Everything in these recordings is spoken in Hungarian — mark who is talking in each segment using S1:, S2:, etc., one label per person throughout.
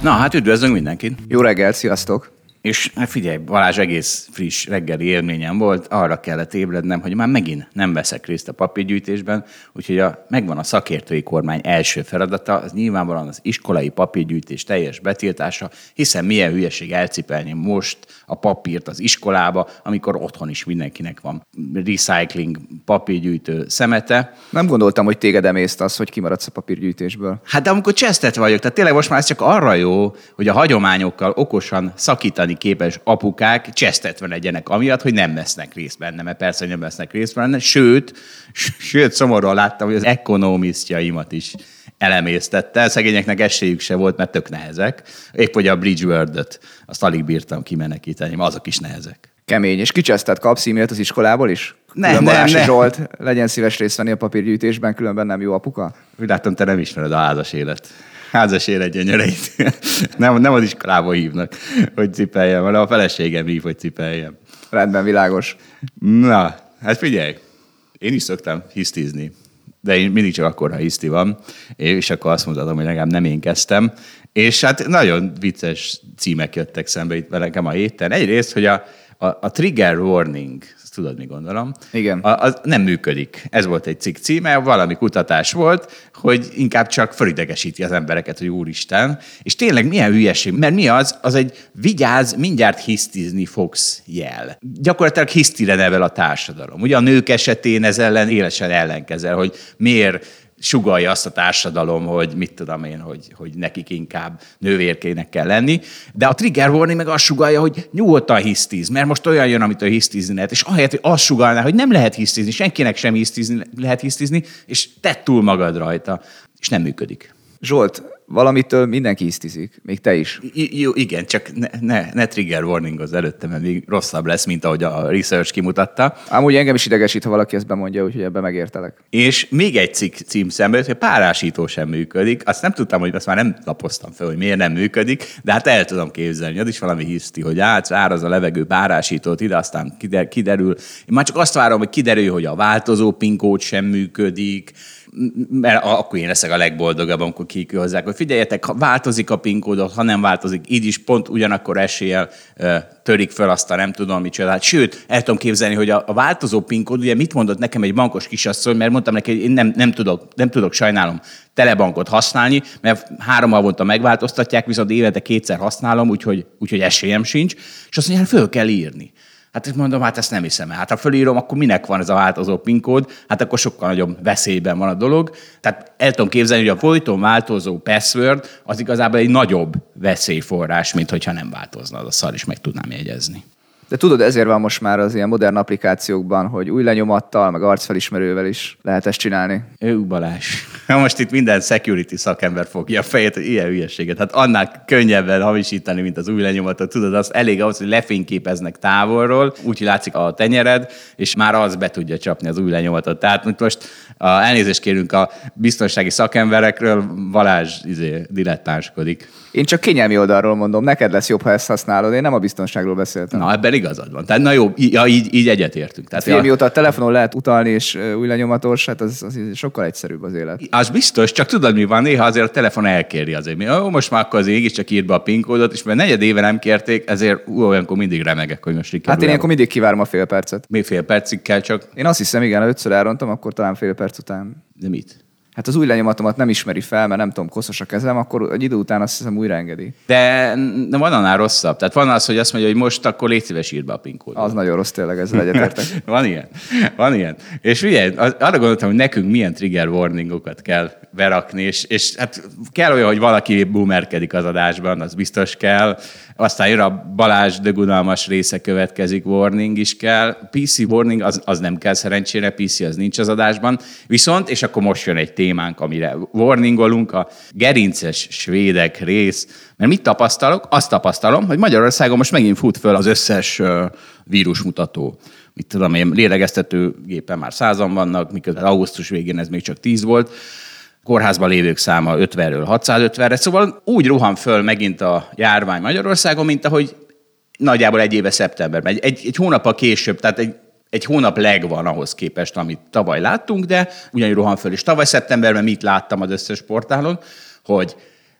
S1: Na, hát üdvözlünk mindenkit.
S2: Jó reggel, sziasztok!
S1: És hát figyelj, Balázs egész friss reggeli élményem volt, arra kellett ébrednem, hogy már megint nem veszek részt a papírgyűjtésben, úgyhogy a, megvan a szakértői kormány első feladata, az nyilvánvalóan az iskolai papírgyűjtés teljes betiltása, hiszen milyen hülyeség elcipelni most a papírt az iskolába, amikor otthon is mindenkinek van recycling papírgyűjtő szemete.
S2: Nem gondoltam, hogy téged emészt az, hogy kimaradsz a papírgyűjtésből.
S1: Hát de amikor csesztet vagyok, tehát tényleg most már ez csak arra jó, hogy a hagyományokkal okosan szakítani képes apukák csesztetve legyenek, amiatt, hogy nem vesznek részt benne, mert persze, nem vesznek részt benne, sőt, sőt, szomorúan láttam, hogy az ekonomisztjaimat is elemésztette. Szegényeknek esélyük se volt, mert tök nehezek. Épp hogy a Bridge World-öt, azt alig bírtam kimenekíteni, mert azok is nehezek.
S2: Kemény. És kicsesztett kapsz e az iskolából is?
S1: Nem,
S2: Külön
S1: nem, nem.
S2: Zsolt, legyen szíves részt venni a papírgyűjtésben, különben nem jó apuka.
S1: Úgy látom, te nem ismered a házas élet. Házas élet gyönyöreit. nem, nem az iskolából hívnak, hogy cipeljem, hanem a feleségem hív, hogy cipeljem.
S2: Rendben, világos.
S1: Na, hát figyelj, én is szoktam hisztizni, de én mindig csak akkor, ha hiszti van, és akkor azt mutatom, hogy legalább nem én kezdtem. És hát nagyon vicces címek jöttek szembe itt velem a héten. Egyrészt, hogy a, a, a trigger warning, tudod, mi gondolom?
S2: Igen.
S1: A, az nem működik. Ez volt egy cikk címe, valami kutatás volt, hogy inkább csak fölidegesíti az embereket, hogy úristen. És tényleg milyen hülyeség, mert mi az? Az egy vigyáz, mindjárt hisztizni fogsz jel. Gyakorlatilag hisztire nevel a társadalom. Ugye a nők esetén ez ellen élesen ellenkezel, hogy miért sugalja azt a társadalom, hogy mit tudom én, hogy, hogy nekik inkább nővérkének kell lenni. De a trigger warning meg azt sugalja, hogy nyugodtan hisztiz, mert most olyan jön, amit a hisztizni lehet. És ahelyett, hogy azt sugalná, hogy nem lehet hisztizni, senkinek sem hisztizni, lehet hisztizni, és tedd túl magad rajta. És nem működik.
S2: Zsolt, valamitől mindenki hisztizik, még te is.
S1: I- jó, igen, csak ne, ne, ne trigger warning az előtte, mert még rosszabb lesz, mint ahogy a research kimutatta.
S2: Amúgy engem is idegesít, ha valaki ezt bemondja, úgyhogy ebbe megértelek.
S1: És még egy cikk cím szembe hogy párásító sem működik. Azt nem tudtam, hogy azt már nem lapoztam fel, hogy miért nem működik, de hát el tudom képzelni. Az is valami hiszti, hogy át áraz a levegő párásítót ide, aztán kider- kiderül. Én már csak azt várom, hogy kiderül, hogy a változó pinkód sem működik, mert akkor én leszek a legboldogabb, amikor kihozzák, hogy figyeljetek, ha változik a PIN kódot, ha nem változik, így is pont ugyanakkor eséllyel törik fel azt a nem tudom micsodát. Sőt, el tudom képzelni, hogy a, a változó PIN kód, ugye mit mondott nekem egy bankos kisasszony, mert mondtam neki, hogy én nem, nem, tudok, nem tudok, sajnálom, telebankot használni, mert három havonta megváltoztatják, viszont évente kétszer használom, úgyhogy, úgyhogy esélyem sincs, és azt mondja, hát föl kell írni. Hát mondom, hát ezt nem hiszem el. Hát ha fölírom, akkor minek van ez a változó PIN kód? Hát akkor sokkal nagyobb veszélyben van a dolog. Tehát el tudom képzelni, hogy a folyton változó password az igazából egy nagyobb veszélyforrás, mint hogyha nem változna az a szar, is meg tudnám jegyezni.
S2: De tudod, ezért van most már az ilyen modern applikációkban, hogy új lenyomattal, meg arcfelismerővel is lehet ezt csinálni.
S1: Ő Balázs. Most itt minden security szakember fogja a fejét, hogy ilyen hülyeséget. Hát annál könnyebben hamisítani, mint az új lenyomatot. Tudod, az elég ahhoz, hogy lefényképeznek távolról, úgy, látszik a tenyered, és már az be tudja csapni az új lenyomatot. Tehát most a, elnézést kérünk a biztonsági szakemberekről, Balázs izé, dilettánskodik.
S2: Én csak kényelmi oldalról mondom, neked lesz jobb, ha ezt használod. Én nem a biztonságról beszéltem.
S1: Na, ebben igazad van. Tehát na jó, ja, így, így egyetértünk. Tehát, ja,
S2: mióta a telefonon lehet utalni és új lenyomatos, hát az, az sokkal egyszerűbb az élet.
S1: Az biztos, csak tudod, mi van, néha azért a telefon elkéri azért. Mi, Ó, most már akkor azért csak írt be a PIN kódot, és mert negyed éve nem kérték, ezért ú, olyankor mindig remegek, hogy most sikerül.
S2: Hát én ilyenkor mindig kivárom a fél percet.
S1: Még fél percig kell csak,
S2: Én azt hiszem, igen, ha ötször elrontom, akkor talán fél perc után.
S1: de mit?
S2: Hát az új lenyomatomat nem ismeri fel, mert nem tudom, koszos a kezem, akkor egy idő után azt hiszem újra engedi.
S1: De van annál rosszabb. Tehát van az, hogy azt mondja, hogy most akkor légy szíves írd be a PIN kódot.
S2: Az nagyon rossz tényleg, ezzel egyetértek.
S1: van ilyen. Van ilyen. És ugye, arra gondoltam, hogy nekünk milyen trigger warningokat kell berakni, és, és hát kell olyan, hogy valaki boomerkedik az adásban, az biztos kell. Aztán jön a Balázs dögunalmas része következik, warning is kell. PC warning az, az nem kell szerencsére, PC az nincs az adásban. Viszont, és akkor most jön egy témánk, amire warningolunk, a gerinces svédek rész. Mert mit tapasztalok? Azt tapasztalom, hogy Magyarországon most megint fut föl az összes vírusmutató. Mit tudom én, lélegeztető gépen már százan vannak, miközben augusztus végén ez még csak tíz volt kórházban lévők száma 50-ről 650-re, szóval úgy rohan föl megint a járvány Magyarországon, mint ahogy nagyjából egy éve szeptemberben. Egy, egy, egy hónappal később, tehát egy, egy hónap leg van ahhoz képest, amit tavaly láttunk, de ugyanúgy rohan föl. És tavaly szeptemberben mit láttam az összes portálon, hogy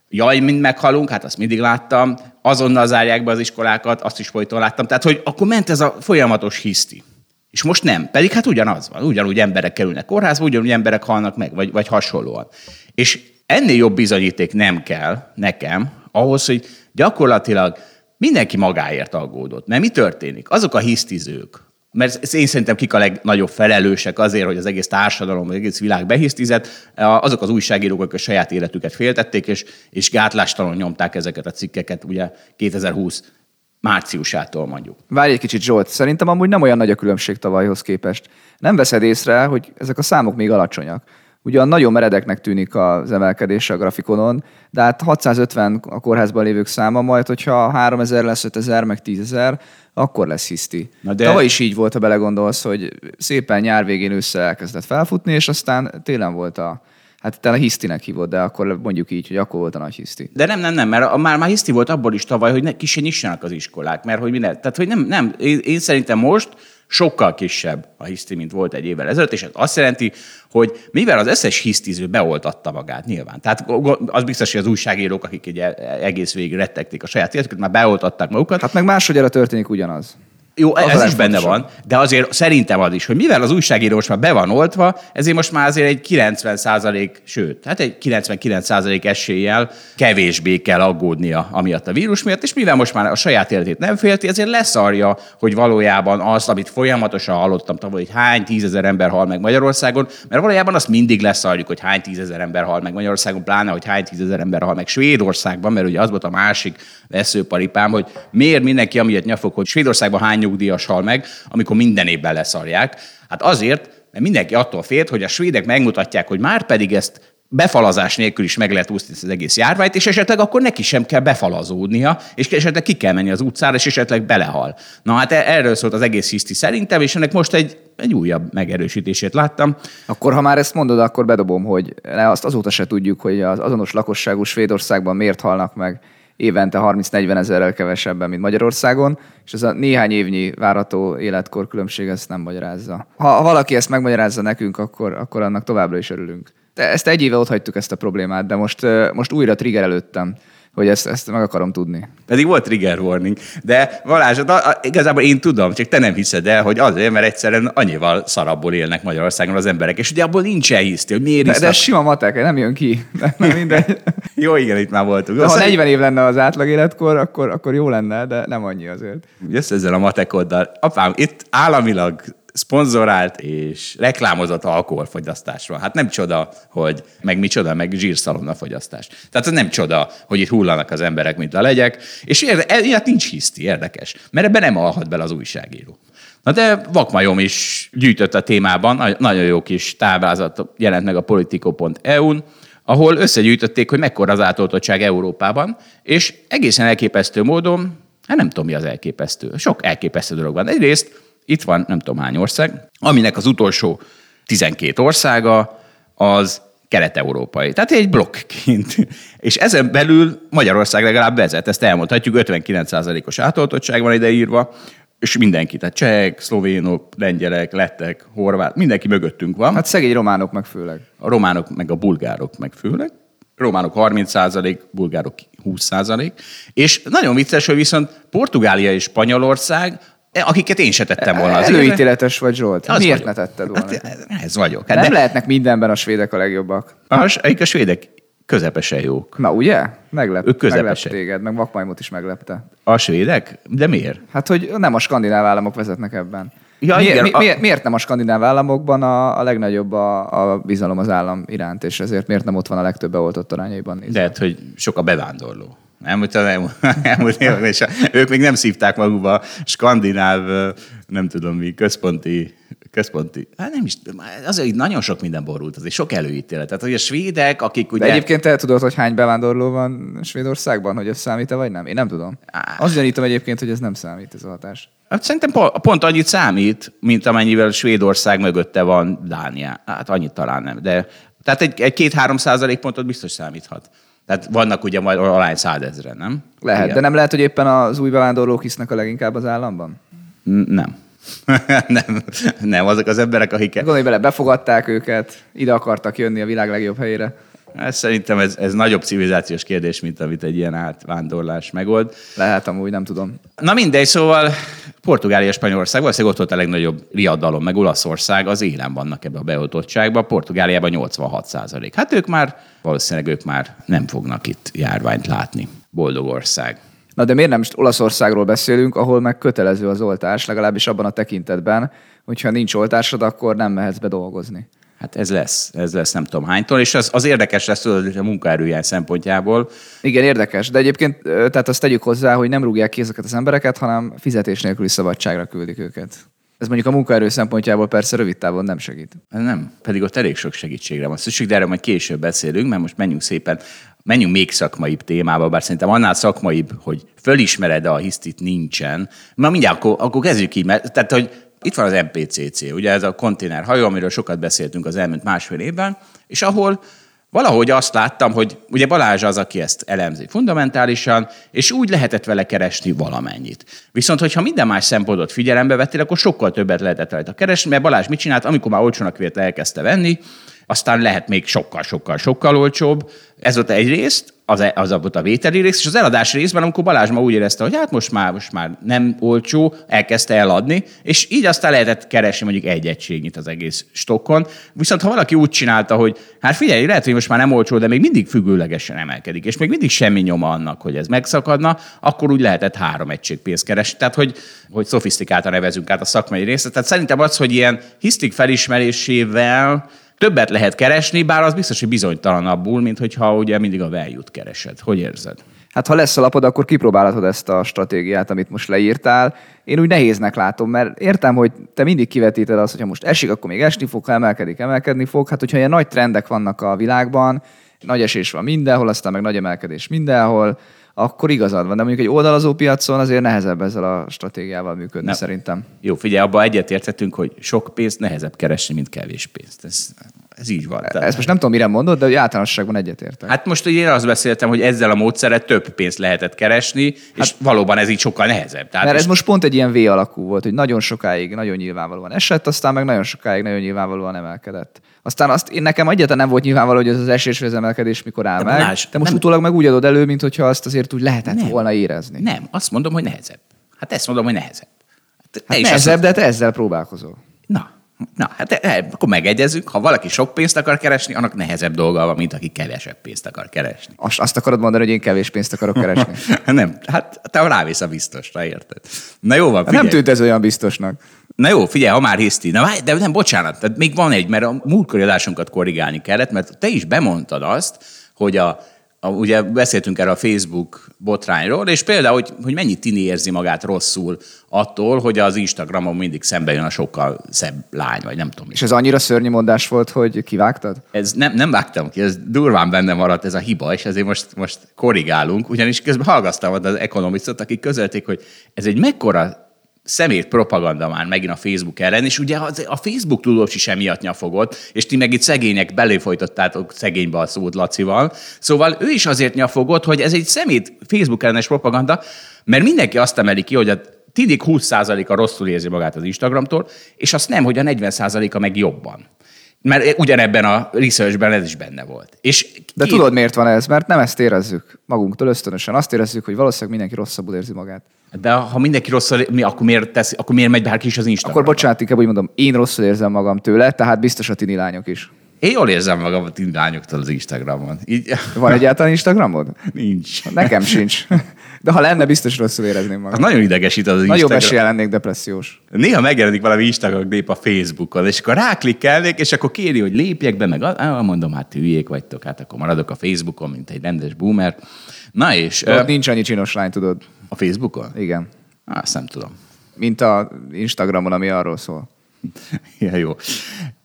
S1: jaj, mind meghalunk, hát azt mindig láttam, azonnal zárják be az iskolákat, azt is folyton láttam. Tehát, hogy akkor ment ez a folyamatos hiszti. És most nem. Pedig hát ugyanaz van. Ugyanúgy emberek kerülnek kórházba, ugyanúgy emberek halnak meg, vagy, vagy hasonlóan. És ennél jobb bizonyíték nem kell nekem ahhoz, hogy gyakorlatilag mindenki magáért aggódott. Mert mi történik? Azok a hisztizők, mert én szerintem kik a legnagyobb felelősek azért, hogy az egész társadalom, az egész világ behisztizett, azok az újságírók, akik a saját életüket féltették, és, és gátlástalan nyomták ezeket a cikkeket, ugye 2020 márciusától mondjuk.
S2: Várj egy kicsit, Zsolt. Szerintem amúgy nem olyan nagy a különbség tavalyhoz képest. Nem veszed észre, hogy ezek a számok még alacsonyak. Ugyan nagyon meredeknek tűnik az emelkedés a grafikonon, de hát 650 a kórházban lévők száma, majd hogyha 3000 lesz 5000, meg 10000, akkor lesz hiszti.
S1: Na
S2: de... Tavaly is így volt, ha belegondolsz, hogy szépen nyár végén össze elkezdett felfutni, és aztán télen volt a, hát te a hisztinek hívod, de akkor mondjuk így, hogy akkor volt a nagy hiszti.
S1: De nem, nem, nem, mert a- már, már hiszti volt abból is tavaly, hogy ne, ki se nyissanak az iskolák, mert hogy minden. Tehát, hogy nem, nem. Én, én szerintem most sokkal kisebb a hiszti, mint volt egy évvel ezelőtt, és ez azt jelenti, hogy mivel az összes hisztiző beoltatta magát nyilván. Tehát az biztos, hogy az újságírók, akik egy egész végig rettegték a saját életüket, már beoltatták magukat.
S2: Hát meg másodjára történik ugyanaz.
S1: Jó,
S2: Az
S1: ez is benne van, de azért szerintem az is, hogy mivel az újságíró most már be van oltva, ezért most már azért egy 90 százalék, sőt, hát egy 99 százalék eséllyel kevésbé kell aggódnia amiatt a vírus miatt, és mivel most már a saját életét nem félti, ezért leszarja, hogy valójában azt, amit folyamatosan hallottam tavaly, hogy hány tízezer ember hal meg Magyarországon, mert valójában azt mindig leszarjuk, hogy hány tízezer ember hal meg Magyarországon, pláne, hogy hány tízezer ember hal meg Svédországban, mert ugye az volt a másik veszőparipám, hogy miért mindenki amiatt nyafog, hogy Svédországban hány nyugdíjas hal meg, amikor minden évben leszarják. Hát azért, mert mindenki attól félt, hogy a svédek megmutatják, hogy már pedig ezt befalazás nélkül is meg lehet úszni az egész járványt, és esetleg akkor neki sem kell befalazódnia, és esetleg ki kell menni az utcára, és esetleg belehal. Na hát e- erről szólt az egész hiszti szerintem, és ennek most egy, egy újabb megerősítését láttam.
S2: Akkor, ha már ezt mondod, akkor bedobom, hogy ne, azt azóta se tudjuk, hogy az azonos lakosságú Svédországban miért halnak meg évente 30-40 ezerrel kevesebben, mint Magyarországon, és ez a néhány évnyi várható életkor különbség ezt nem magyarázza. Ha, valaki ezt megmagyarázza nekünk, akkor, akkor annak továbbra is örülünk. De ezt egy éve ott hagytuk ezt a problémát, de most, most újra trigger előttem, hogy ezt, ezt meg akarom tudni.
S1: Pedig volt trigger warning. De Balázs, igazából én tudom, csak te nem hiszed el, hogy azért, mert egyszerűen annyival szarabból élnek Magyarországon az emberek, és ugye abból nincsen hiszti, hogy miért
S2: De,
S1: isznak.
S2: de ez sima matek, nem jön ki. De, nem mindegy.
S1: Jó, igen, itt már voltunk.
S2: De ha
S1: Azt-
S2: 40 év lenne az átlag életkor, akkor, akkor jó lenne, de nem annyi azért.
S1: Jössz ezzel a matekoddal. Apám, itt államilag szponzorált és reklámozott alkoholfogyasztás van. Hát nem csoda, hogy meg mi csoda, meg zsírszalonna fogyasztás. Tehát ez nem csoda, hogy itt hullanak az emberek, mint a legyek, és érde, e- ilyet nincs hiszti, érdekes, mert ebben nem alhat bele az újságíró. Na de Vakmajom is gyűjtött a témában, nagy- nagyon jó kis táblázat jelent meg a politico.eu-n, ahol összegyűjtötték, hogy mekkora az átoltottság Európában, és egészen elképesztő módon, hát nem tudom, mi az elképesztő. Sok elképesztő dolog van. Egyrészt itt van nem tudom hány ország, aminek az utolsó 12 országa az kelet-európai. Tehát egy blokkként. És ezen belül Magyarország legalább vezet, ezt elmondhatjuk, 59%-os átoltottság van ide írva, és mindenki, tehát csehek, szlovénok, lengyelek, lettek, horvát, mindenki mögöttünk van.
S2: Hát szegény románok meg főleg.
S1: A románok meg a bulgárok meg főleg. Románok 30 százalék, bulgárok 20 százalék. És nagyon vicces, hogy viszont Portugália és Spanyolország akiket én se tettem volna. Az
S2: Előítéletes vagy Zsolt.
S1: Az
S2: Miért
S1: vagyok.
S2: ne tetted volna?
S1: Hát, ez vagyok. Hát
S2: nem
S1: de,
S2: lehetnek mindenben a svédek a legjobbak.
S1: a, a svédek közepesen jók.
S2: Na ugye? Meglep,
S1: Ők közepesek.
S2: meglep téged, meg Vakmajmot is meglepte.
S1: A svédek? De miért?
S2: Hát, hogy nem a skandináv államok vezetnek ebben.
S1: Ja,
S2: miért,
S1: igen,
S2: mi,
S1: a-
S2: miért, miért nem a skandináv államokban a, a legnagyobb a, a bizalom az állam iránt, és ezért miért nem ott van a legtöbb beoltott arányaiban nézve?
S1: Lehet, hogy sok a bevándorló. Az elmúlt, elmúlt években, és ők még nem szívták magukba skandináv, nem tudom mi, központi, központi, hát nem is, azért nagyon sok minden borult, azért sok előítélet. Tehát, hogy a svédek, akik ugye...
S2: De egyébként te tudod, hogy hány bevándorló van Svédországban, hogy ez számít-e vagy nem? Én nem tudom.
S1: Á.
S2: Azt gyanítom egyébként, hogy ez nem számít, ez a hatás.
S1: Hát szerintem po- pont annyit számít, mint amennyivel Svédország mögötte van Dánia. Hát annyit talán nem, de tehát egy, egy két-három százalék pontot biztos számíthat. Tehát vannak ugye majd alány százezren, nem?
S2: Lehet,
S1: Igen.
S2: de nem lehet, hogy éppen az új bevándorlók hisznek a leginkább az államban?
S1: N- Nem. nem. Nem, azok az emberek, akik...
S2: Gondolj bele, befogadták őket, ide akartak jönni a világ legjobb helyére.
S1: Ez szerintem ez, ez nagyobb civilizációs kérdés, mint amit egy ilyen átvándorlás megold.
S2: Lehet amúgy, nem tudom.
S1: Na mindegy, szóval Portugália, Spanyolország, valószínűleg ott volt a legnagyobb riadalom, meg Olaszország, az élen vannak ebbe a beoltottságban, Portugáliában 86 százalék. Hát ők már, valószínűleg ők már nem fognak itt járványt látni. Boldog ország.
S2: Na de miért nem most Olaszországról beszélünk, ahol meg kötelező az oltás, legalábbis abban a tekintetben, hogyha nincs oltásod, akkor nem mehetsz be dolgozni.
S1: Hát ez lesz, ez lesz nem tudom hánytól, és az, az érdekes lesz tudod, a munkaerőjel szempontjából.
S2: Igen, érdekes, de egyébként tehát azt tegyük hozzá, hogy nem rúgják ki ezeket az embereket, hanem fizetés nélküli szabadságra küldik őket. Ez mondjuk a munkaerő szempontjából persze rövid távon nem segít.
S1: Nem, pedig ott elég sok segítségre van szükség, de erről majd később beszélünk, mert most menjünk szépen, menjünk még szakmaibb témába, bár szerintem annál szakmaibb, hogy fölismered a hisztit nincsen. Na mindjárt akkor, akkor kezdjük így, mert tehát, hogy itt van az MPCC, ugye ez a konténerhajó, amiről sokat beszéltünk az elmúlt másfél évben, és ahol valahogy azt láttam, hogy ugye Balázs az, aki ezt elemzi fundamentálisan, és úgy lehetett vele keresni valamennyit. Viszont, hogyha minden más szempontot figyelembe vettél, akkor sokkal többet lehetett rajta keresni, mert Balázs mit csinált, amikor már olcsónak vért elkezdte venni, aztán lehet még sokkal-sokkal-sokkal olcsóbb. Ez volt egyrészt, az, az volt a vételi rész, és az eladási részben, amikor Balázs ma úgy érezte, hogy hát most már, most már nem olcsó, elkezdte eladni, és így aztán lehetett keresni mondjuk egy egységnyit az egész stokkon. Viszont ha valaki úgy csinálta, hogy hát figyelj, lehet, hogy most már nem olcsó, de még mindig függőlegesen emelkedik, és még mindig semmi nyoma annak, hogy ez megszakadna, akkor úgy lehetett három egység pénzt keresni. Tehát, hogy, hogy szofisztikáltan nevezünk át a szakmai részt. Tehát szerintem az, hogy ilyen hisztik felismerésével többet lehet keresni, bár az biztos, hogy bizonytalanabbul, mint hogyha ugye mindig a value-t keresed. Hogy érzed?
S2: Hát ha lesz a lapod, akkor kipróbálhatod ezt a stratégiát, amit most leírtál. Én úgy nehéznek látom, mert értem, hogy te mindig kivetíted azt, hogy ha most esik, akkor még esni fog, ha emelkedik, emelkedni fog. Hát hogyha ilyen nagy trendek vannak a világban, nagy esés van mindenhol, aztán meg nagy emelkedés mindenhol, akkor igazad van. De mondjuk egy oldalazó piacon azért nehezebb ezzel a stratégiával működni
S1: Nem.
S2: szerintem.
S1: Jó, figyelj, abban egyetérthetünk, hogy sok pénzt nehezebb keresni, mint kevés pénzt. Ez, ez így van. Tehát-
S2: Ezt most nem tudom, mire mondod, de általánosságban egyetértek.
S1: Hát most ugye én azt beszéltem, hogy ezzel a módszerrel több pénzt lehetett keresni, és valóban ez így sokkal nehezebb. Tehát
S2: Mert ez most pont egy ilyen V alakú volt, hogy nagyon sokáig nagyon nyilvánvalóan esett, aztán meg nagyon sokáig nagyon nyilvánvalóan emelkedett. Aztán azt én nekem egyáltalán nem volt nyilvánvaló, hogy ez az esés vagy az emelkedés mikor áll
S1: De
S2: meg.
S1: Balázs,
S2: de most
S1: nem-
S2: utólag meg úgy adod elő, mint hogyha azt azért úgy lehetett
S1: Nem.
S2: volna érezni.
S1: Nem, azt mondom, hogy nehezebb. Hát ezt mondom, hogy nehezebb.
S2: Hát
S1: is
S2: nehezebb, de te ezzel próbálkozol.
S1: Na, hát e, akkor megegyezünk, ha valaki sok pénzt akar keresni, annak nehezebb dolga van, mint aki kevesebb pénzt akar keresni.
S2: Azt, azt akarod mondani, hogy én kevés pénzt akarok keresni.
S1: nem, hát te rávész a biztosra, érted? Na jó van, figyelj.
S2: nem tűnt ez olyan biztosnak.
S1: Na jó, figyelj, ha már hiszti. Na várj, de nem, bocsánat, tehát még van egy, mert a múltkori adásunkat korrigálni kellett, mert te is bemondtad azt, hogy a, a, ugye beszéltünk erről a Facebook botrányról, és például, hogy, hogy mennyi tini érzi magát rosszul attól, hogy az Instagramon mindig szembe jön a sokkal szebb lány, vagy nem tudom.
S2: És ez annyira szörnyű mondás volt, hogy kivágtad?
S1: Ez nem, nem vágtam ki, ez durván benne maradt ez a hiba, és ezért most, most korrigálunk, ugyanis közben hallgattam az ekonomistot, akik közölték, hogy ez egy mekkora szemét propaganda már megint a Facebook ellen, és ugye a Facebook tudós is emiatt nyafogott, és ti meg itt szegények beléfolytottátok szegénybe a szót Lacival. Szóval ő is azért nyafogott, hogy ez egy szemét Facebook ellenes propaganda, mert mindenki azt emeli ki, hogy a tidik 20%-a rosszul érzi magát az Instagramtól, és azt nem, hogy a 40%-a meg jobban. Mert ugyanebben a researchben ez is benne volt. És
S2: De
S1: ki-
S2: tudod, miért van ez? Mert nem ezt érezzük magunktól ösztönösen. Azt érezzük, hogy valószínűleg mindenki rosszabbul érzi magát.
S1: De ha mindenki rosszul, mi, akkor miért, tesz, akkor miért megy bárki is az Instagram?
S2: Akkor bocsánat, inkább úgy mondom, én rosszul érzem magam tőle, tehát biztos a tini lányok is.
S1: Én jól érzem magam a tini lányoktól az Instagramon. Így,
S2: Van egyáltalán Instagramod?
S1: nincs.
S2: Nekem sincs. De ha lenne, biztos rosszul érezném magam.
S1: Az nagyon idegesít az
S2: Nagyobb
S1: Instagram.
S2: esélye lennék depressziós.
S1: Néha megjelenik valami Instagram gép a Facebookon, és akkor ráklikkelnék, és akkor kéri, hogy lépjek be, meg ah, mondom, hát hülyék vagytok, hát akkor maradok a Facebookon, mint egy rendes boomer. Na és
S2: De
S1: ö,
S2: ott nincs annyi csinos lány, tudod.
S1: A Facebookon?
S2: Igen.
S1: Á, Azt nem tudom.
S2: Mint a Instagramon, ami arról szól.
S1: Ja, jó.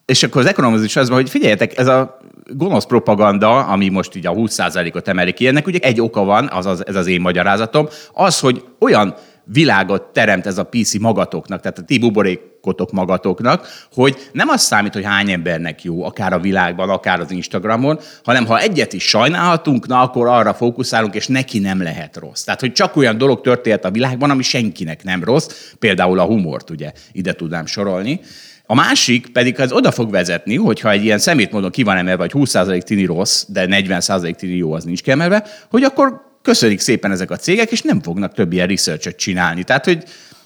S1: És akkor az ekonomizmus az van, hogy figyeljetek, ez a gonosz propaganda, ami most így a 20%-ot emeli ki, ennek ugye egy oka van, az, az, ez az én magyarázatom, az, hogy olyan világot teremt ez a PC magatoknak, tehát a ti buborékotok magatoknak, hogy nem az számít, hogy hány embernek jó, akár a világban, akár az Instagramon, hanem ha egyet is sajnálhatunk, na akkor arra fókuszálunk, és neki nem lehet rossz. Tehát, hogy csak olyan dolog történt a világban, ami senkinek nem rossz, például a humort ugye ide tudnám sorolni. A másik pedig az oda fog vezetni, hogyha egy ilyen szemétmódon ki van emelve, vagy 20% tini rossz, de 40% tini jó, az nincs kiemelve, hogy akkor köszönik szépen ezek a cégek, és nem fognak több ilyen research csinálni. Tehát, hogy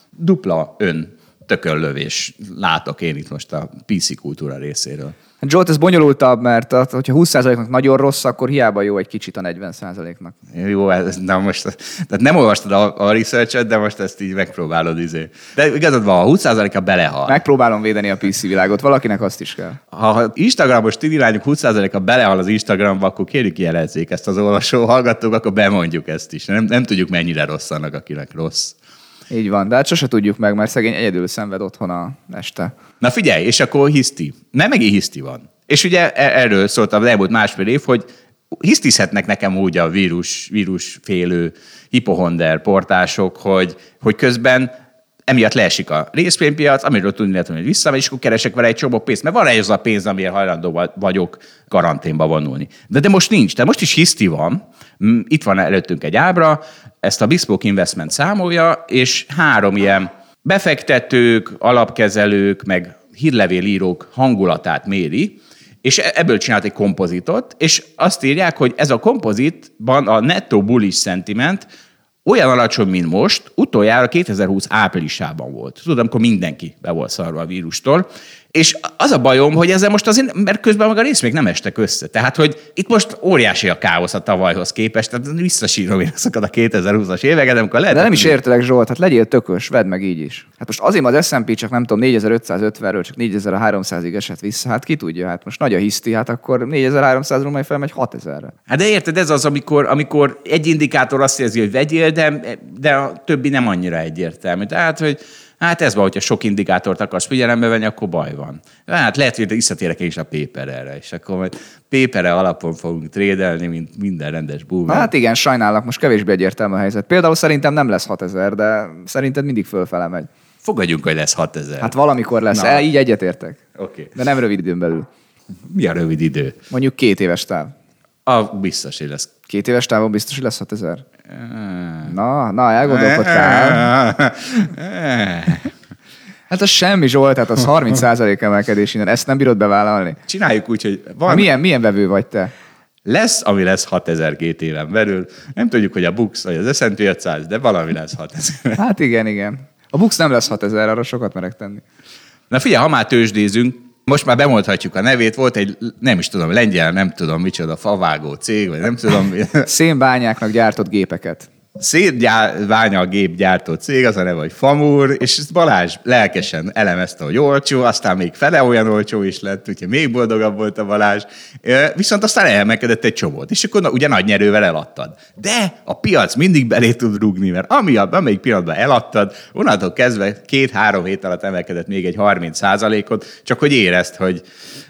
S1: dupla ön tökönlövés látok én itt most a PC kultúra részéről.
S2: Hát Zsolt, ez bonyolultabb, mert a- hogyha 20%-nak nagyon rossz, akkor hiába jó egy kicsit a 40%-nak.
S1: Jó, ez, na most, tehát nem olvastad a, a research de most ezt így megpróbálod izé. De igazad van, a 20%-a belehal.
S2: Megpróbálom védeni a PC világot, valakinek azt is kell.
S1: Ha Instagramos tinilányok 20%-a belehal az Instagramba, akkor kérjük jelezzék ezt az olvasó hallgatók, akkor bemondjuk ezt is. Nem, nem tudjuk, mennyire rossz annak, akinek rossz.
S2: Így van, de hát sose tudjuk meg, mert szegény egyedül szenved otthon a este.
S1: Na figyelj, és akkor hiszti. Nem megint hiszti van. És ugye e- erről szólt az elmúlt másfél év, hogy hisztizhetnek nekem úgy a vírus, vírusfélő hipohonder portások, hogy, hogy közben emiatt leesik a részvénypiac, amiről tudni lehet, hogy visszamegy, és akkor keresek vele egy csomó pénzt, mert van ez a pénz, amiért hajlandó va- vagyok karanténba vonulni. De, de most nincs, de most is hiszti van, Mm, itt van előttünk egy ábra, ezt a Bespoke Investment számolja, és három ilyen befektetők, alapkezelők, meg hírlevélírók hangulatát méri, és e- ebből csinált egy kompozitot, és azt írják, hogy ez a kompozitban a netto bullish sentiment olyan alacsony, mint most, utoljára 2020 áprilisában volt. Tudom, amikor mindenki be volt szarva a vírustól. És az a bajom, hogy ezzel most azért, mert közben maga rész még nem estek össze. Tehát, hogy itt most óriási a káosz a tavalyhoz képest, tehát visszasírom én azokat a 2020-as éveket, amikor lehet.
S2: De nem is értelek, Zsolt, hát legyél tökös, vedd meg így is. Hát most azért az S&P csak nem tudom, 4550-ről csak 4300-ig esett vissza, hát ki tudja, hát most nagy a hiszti, hát akkor 4300-ról majd felmegy 6000-re.
S1: Hát de érted, ez az, amikor, amikor egy indikátor azt érzi, hogy vegyél, de, de a többi nem annyira egyértelmű. Tehát, hogy hát ez van, hogyha sok indikátort akarsz figyelembe venni, akkor baj van. Hát lehet, hogy visszatérek én is a paperre, és akkor majd paperre alapon fogunk trédelni, mint minden rendes boomer.
S2: hát igen, sajnálok, most kevésbé egyértelmű a helyzet. Például szerintem nem lesz 6000, de szerinted mindig fölfele megy.
S1: Fogadjunk, hogy lesz 6000.
S2: Hát valamikor lesz,
S1: Na.
S2: el, így egyetértek.
S1: Oké. Okay.
S2: De nem rövid időn belül.
S1: Mi a rövid idő?
S2: Mondjuk két éves táv.
S1: A biztos, hogy lesz.
S2: Két éves távon biztos, hogy lesz 6000. Na, na, elgondolkodtál. Hát az semmi, Zsolt, hát az 30% emelkedés innen. Ezt nem bírod bevállalni.
S1: Csináljuk úgy, hogy van,
S2: milyen, milyen vevő vagy te?
S1: lesz, ami lesz 6000 két éven belül. Nem tudjuk, hogy a Bux vagy az S&P 500, de valami lesz 6000.
S2: Hát igen, igen. A Bux nem lesz 6000, arra sokat merek tenni.
S1: Na figyelj, ha már tőzsdézünk, most már bemondhatjuk a nevét, volt egy, nem is tudom, lengyel, nem tudom micsoda, favágó cég, vagy nem tudom.
S2: Szénbányáknak gyártott gépeket.
S1: Szétványa a gép gyártó cég, az a neve, hogy Famur, és Balázs lelkesen elemezte, hogy olcsó, aztán még fele olyan olcsó is lett, úgyhogy még boldogabb volt a Balázs. Viszont aztán elmekedett egy csomót, és akkor na, ugye nagy nyerővel eladtad. De a piac mindig belé tud rugni, mert ami, amelyik pillanatban eladtad, onnantól kezdve két-három hét alatt emelkedett még egy 30 ot csak hogy érezd, hogy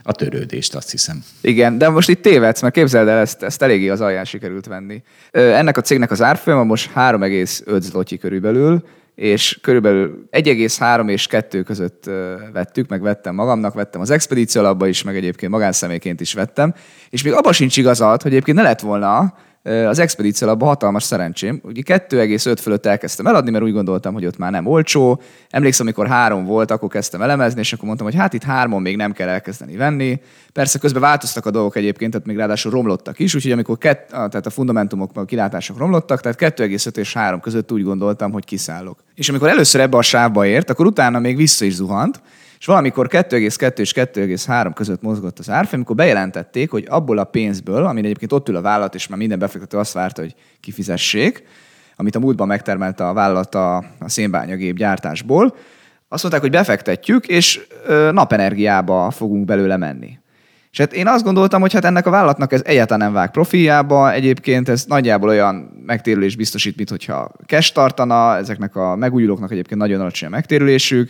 S1: a törődést azt hiszem.
S2: Igen, de most itt tévedsz, mert képzeld el, ezt, ezt eléggé az alján sikerült venni. Ennek a cégnek az árfolyama most 3,5 zloty körülbelül, és körülbelül 1,3 és 2 között vettük, meg vettem magamnak, vettem az expedíció alapba is, meg egyébként magánszemélyként is vettem, és még abban sincs igazad, hogy egyébként ne lett volna az expedíció abban hatalmas szerencsém. Ugye 2,5 fölött elkezdtem eladni, mert úgy gondoltam, hogy ott már nem olcsó. Emlékszem, amikor három volt, akkor kezdtem elemezni, és akkor mondtam, hogy hát itt hárman még nem kell elkezdeni venni. Persze közben változtak a dolgok egyébként, tehát még ráadásul romlottak is, úgyhogy amikor kett, tehát a fundamentumok, a kilátások romlottak, tehát 2,5 és 3 között úgy gondoltam, hogy kiszállok. És amikor először ebbe a sávba ért, akkor utána még vissza is zuhant, és valamikor 2,2 és 2,3 között mozgott az árfolyam, amikor bejelentették, hogy abból a pénzből, amin egyébként ott ül a vállalat, és már minden befektető azt várta, hogy kifizessék, amit a múltban megtermelte a vállalat a, a szénbányagép gyártásból, azt mondták, hogy befektetjük, és napenergiába fogunk belőle menni. És hát én azt gondoltam, hogy hát ennek a vállalatnak ez egyáltalán nem vág profiába, egyébként ez nagyjából olyan megtérülés biztosít, mint hogyha cash tartana, ezeknek a megújulóknak egyébként nagyon alacsony a megtérülésük,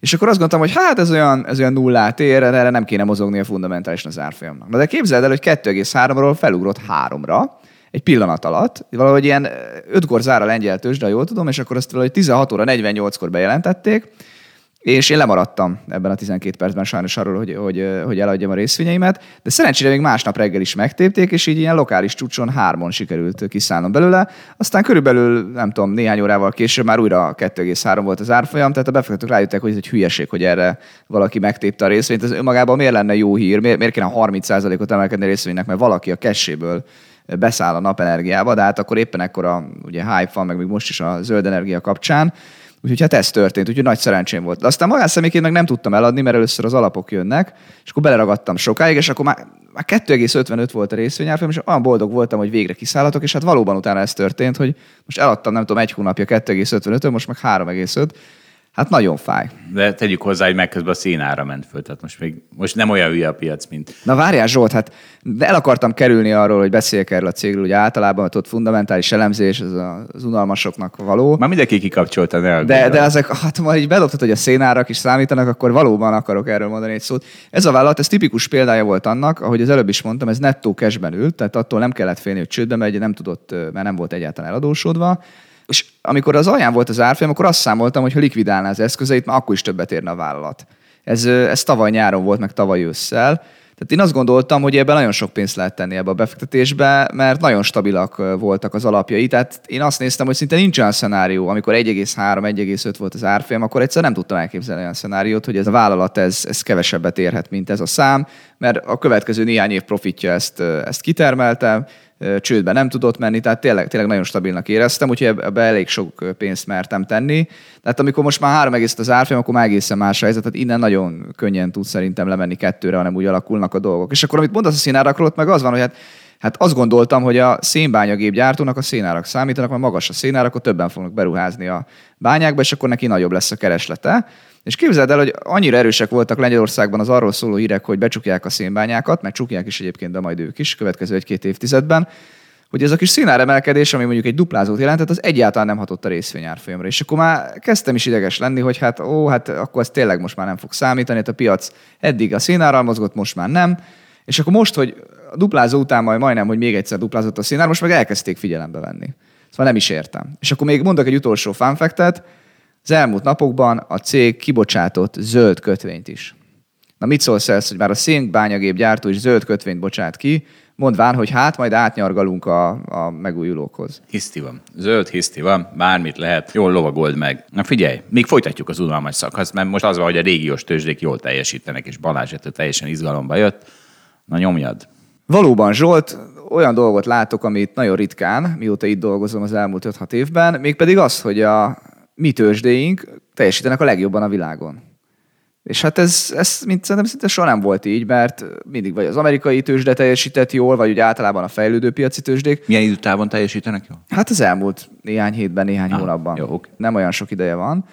S2: és akkor azt gondoltam, hogy hát ez olyan, ez olyan nullát ér, erre nem kéne mozogni a fundamentálisan az árfolyamnak. Na de képzeld el, hogy 2,3-ról felugrott 3-ra, egy pillanat alatt, valahogy ilyen 5-kor zár a lengyel de jól tudom, és akkor azt valahogy 16 óra 48-kor bejelentették, és én lemaradtam ebben a 12 percben sajnos arról, hogy, hogy, hogy eladjam a részvényeimet, de szerencsére még másnap reggel is megtépték, és így ilyen lokális csúcson hármon sikerült kiszállnom belőle. Aztán körülbelül, nem tudom, néhány órával később már újra 2,3 volt az árfolyam, tehát a befektetők rájöttek, hogy ez egy hülyeség, hogy erre valaki megtépte a részvényt. Ez önmagában miért lenne jó hír, miért, miért kéne 30%-ot emelkedni a részvénynek, mert valaki a kesséből beszáll a napenergiába, de hát akkor éppen ekkora ugye hype van, meg még most is a zöld energia kapcsán, Úgyhogy hát ez történt, úgyhogy nagy szerencsém volt. De aztán magánszemélyként meg nem tudtam eladni, mert először az alapok jönnek, és akkor beleragadtam sokáig, és akkor már, már 2,55 volt a részvényárfolyam, és olyan boldog voltam, hogy végre kiszállhatok, és hát valóban utána ez történt, hogy most eladtam, nem tudom, egy hónapja 2,55-ön, most meg 3,5, Hát nagyon fáj.
S1: De tegyük hozzá, hogy megközben a színára ment föl, tehát most még most nem olyan hülye a piac, mint...
S2: Na várjál Zsolt, hát el akartam kerülni arról, hogy beszéljek erről a cégről, hogy általában ott fundamentális elemzés, az az unalmasoknak való.
S1: Már mindenki kikapcsolta, ne
S2: De, de ezek, hát majd így bedobtad, hogy a szénárak is számítanak, akkor valóban akarok erről mondani egy szót. Ez a vállalat, ez tipikus példája volt annak, ahogy az előbb is mondtam, ez nettó cashben ült, tehát attól nem kellett félni, hogy csődbe megy, nem tudott, mert nem volt egyáltalán eladósodva és amikor az alján volt az árfolyam, akkor azt számoltam, hogy ha likvidálná az eszközeit, már akkor is többet érne a vállalat. Ez, ez tavaly nyáron volt, meg tavaly ősszel. Tehát én azt gondoltam, hogy ebben nagyon sok pénzt lehet tenni ebbe a befektetésbe, mert nagyon stabilak voltak az alapjai. Tehát én azt néztem, hogy szinte nincs olyan szenárió, amikor 1,3-1,5 volt az árfolyam, akkor egyszer nem tudtam elképzelni olyan szenáriót, hogy ez a vállalat ez, ez kevesebbet érhet, mint ez a szám, mert a következő néhány év profitja ezt, ezt kitermelte, csődbe nem tudott menni, tehát tényleg, tényleg nagyon stabilnak éreztem, úgyhogy ebbe elég sok pénzt mertem tenni. Tehát amikor most már három egész az árfolyam, akkor már egészen más helyzet, tehát innen nagyon könnyen tud szerintem lemenni kettőre, hanem úgy alakulnak a dolgok. És akkor amit mondasz a színárakról, meg az van, hogy hát Hát azt gondoltam, hogy a szénbányagép gyártónak a szénárak számítanak, mert magas a szénárak, akkor többen fognak beruházni a bányákba, és akkor neki nagyobb lesz a kereslete. És képzeld el, hogy annyira erősek voltak Lengyelországban az arról szóló hírek, hogy becsukják a szénbányákat, mert csukják is egyébként, de majd ők is, következő egy-két évtizedben, hogy ez a kis szénáremelkedés, ami mondjuk egy duplázót jelentett, az egyáltalán nem hatott a részvényárfolyamra. És akkor már kezdtem is ideges lenni, hogy hát ó, hát akkor ez tényleg most már nem fog számítani, hát a piac eddig a szénárral mozgott, most már nem. És akkor most, hogy a duplázó után majd majdnem, hogy még egyszer duplázott a színár, most meg elkezdték figyelembe venni. Szóval nem is értem. És akkor még mondok egy utolsó fanfektet, az elmúlt napokban a cég kibocsátott zöld kötvényt is. Na mit szólsz ezt, hogy már a szénbányagép gyártó is zöld kötvényt bocsát ki, mondván, hogy hát majd átnyargalunk a, a megújulókhoz.
S1: Hiszti van. Zöld hiszti van, bármit lehet, jól lovagold meg. Na figyelj, még folytatjuk az unalmas szakaszt, mert most az van, hogy a régiós tőzsdék jól teljesítenek, és Balázs teljesen izgalomba jött. Na nyomjad.
S2: Valóban, Zsolt, olyan dolgot látok, amit nagyon ritkán, mióta itt dolgozom az elmúlt 5-6 évben, mégpedig az, hogy a mi tőzsdéink teljesítenek a legjobban a világon. És hát ez, ez mint szerintem szinte soha nem volt így, mert mindig vagy az amerikai tőzsde teljesített jól, vagy úgy általában a fejlődő piaci tőzsdék.
S1: Milyen időtávon teljesítenek jól?
S2: Hát az elmúlt néhány hétben, néhány ah, hónapban. Jó, okay. Nem olyan sok ideje van.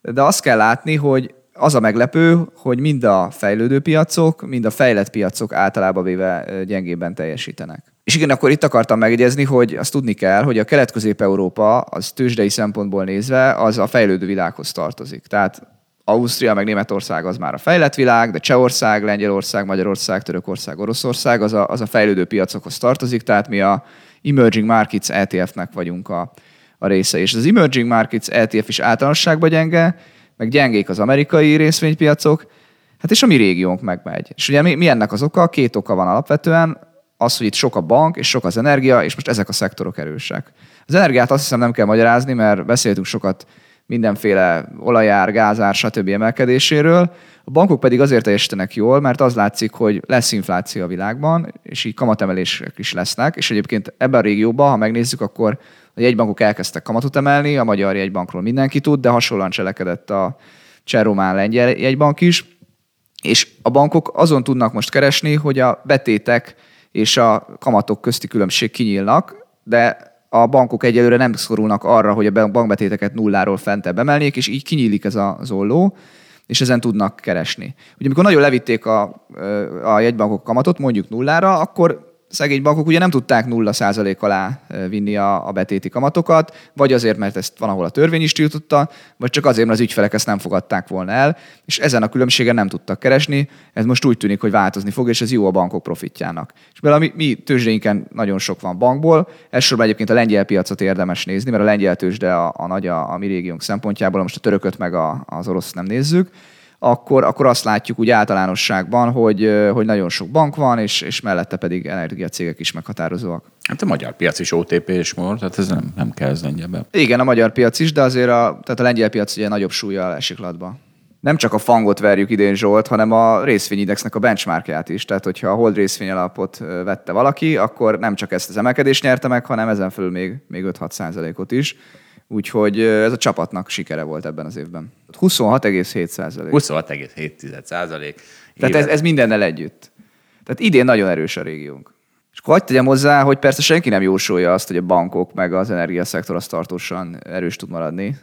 S2: De azt kell látni, hogy az a meglepő, hogy mind a fejlődő piacok, mind a fejlett piacok általában véve gyengében teljesítenek. És igen, akkor itt akartam megjegyezni, hogy azt tudni kell, hogy a kelet-közép-európa az tőzsdei szempontból nézve az a fejlődő világhoz tartozik. Tehát Ausztria meg Németország az már a fejlett világ, de Csehország, Lengyelország, Magyarország, Törökország, Oroszország az a, az a fejlődő piacokhoz tartozik, tehát mi a Emerging Markets ETF-nek vagyunk a, a része. És az Emerging Markets ETF is általánosságban gyenge, meg gyengék az amerikai részvénypiacok, hát és a mi régiónk megmegy. És ugye mi, mi ennek az oka? Két oka van alapvetően. Az, hogy itt sok a bank, és sok az energia, és most ezek a szektorok erősek. Az energiát azt hiszem nem kell magyarázni, mert beszéltünk sokat mindenféle olajár, gázár, stb. emelkedéséről. A bankok pedig azért teljesítenek jól, mert az látszik, hogy lesz infláció a világban, és így kamatemelések is lesznek, és egyébként ebben a régióban, ha megnézzük, akkor a jegybankok elkezdtek kamatot emelni, a magyar jegybankról mindenki tud, de hasonlóan cselekedett a cseh lengyel jegybank is, és a bankok azon tudnak most keresni, hogy a betétek és a kamatok közti különbség kinyílnak, de a bankok egyelőre nem szorulnak arra, hogy a bankbetéteket nulláról fentebb emelnék, és így kinyílik ez a zolló, és ezen tudnak keresni. Ugye amikor nagyon levitték a, a jegybankok kamatot, mondjuk nullára, akkor szegény bankok ugye nem tudták 0% alá vinni a, a betéti kamatokat, vagy azért, mert ezt van, ahol a törvény is tiltotta, vagy csak azért, mert az ügyfelek ezt nem fogadták volna el, és ezen a különbségen nem tudtak keresni. Ez most úgy tűnik, hogy változni fog, és ez jó a bankok profitjának. És belőle mi, mi tőzsdénken nagyon sok van bankból, elsősorban egyébként a lengyel piacot érdemes nézni, mert a lengyel tőzsde a, a nagy a, a mi régiónk szempontjából, most a törököt meg a, az orosz nem nézzük akkor, akkor azt látjuk úgy általánosságban, hogy, hogy nagyon sok bank van, és, és mellette pedig energiacégek is meghatározóak.
S1: Hát a magyar piac is OTP és MOR, tehát ez nem, nem kell ez lengyelbe.
S2: Igen, a magyar piac is, de azért a, tehát a lengyel piac ugye nagyobb súlya esik latba. Nem csak a fangot verjük idén Zsolt, hanem a részvényindexnek a benchmarkját is. Tehát, hogyha a hold részvény alapot vette valaki, akkor nem csak ezt az emelkedést nyerte meg, hanem ezen fölül még, még 5-6 százalékot is. Úgyhogy ez a csapatnak sikere volt ebben az évben. 26,7 százalék.
S1: 26,7 százalék.
S2: Tehát ez, ez mindennel együtt. Tehát idén nagyon erős a régiónk. És akkor hagyd tegyem hozzá, hogy persze senki nem jósolja azt, hogy a bankok meg az energiaszektor az tartósan erős tud maradni.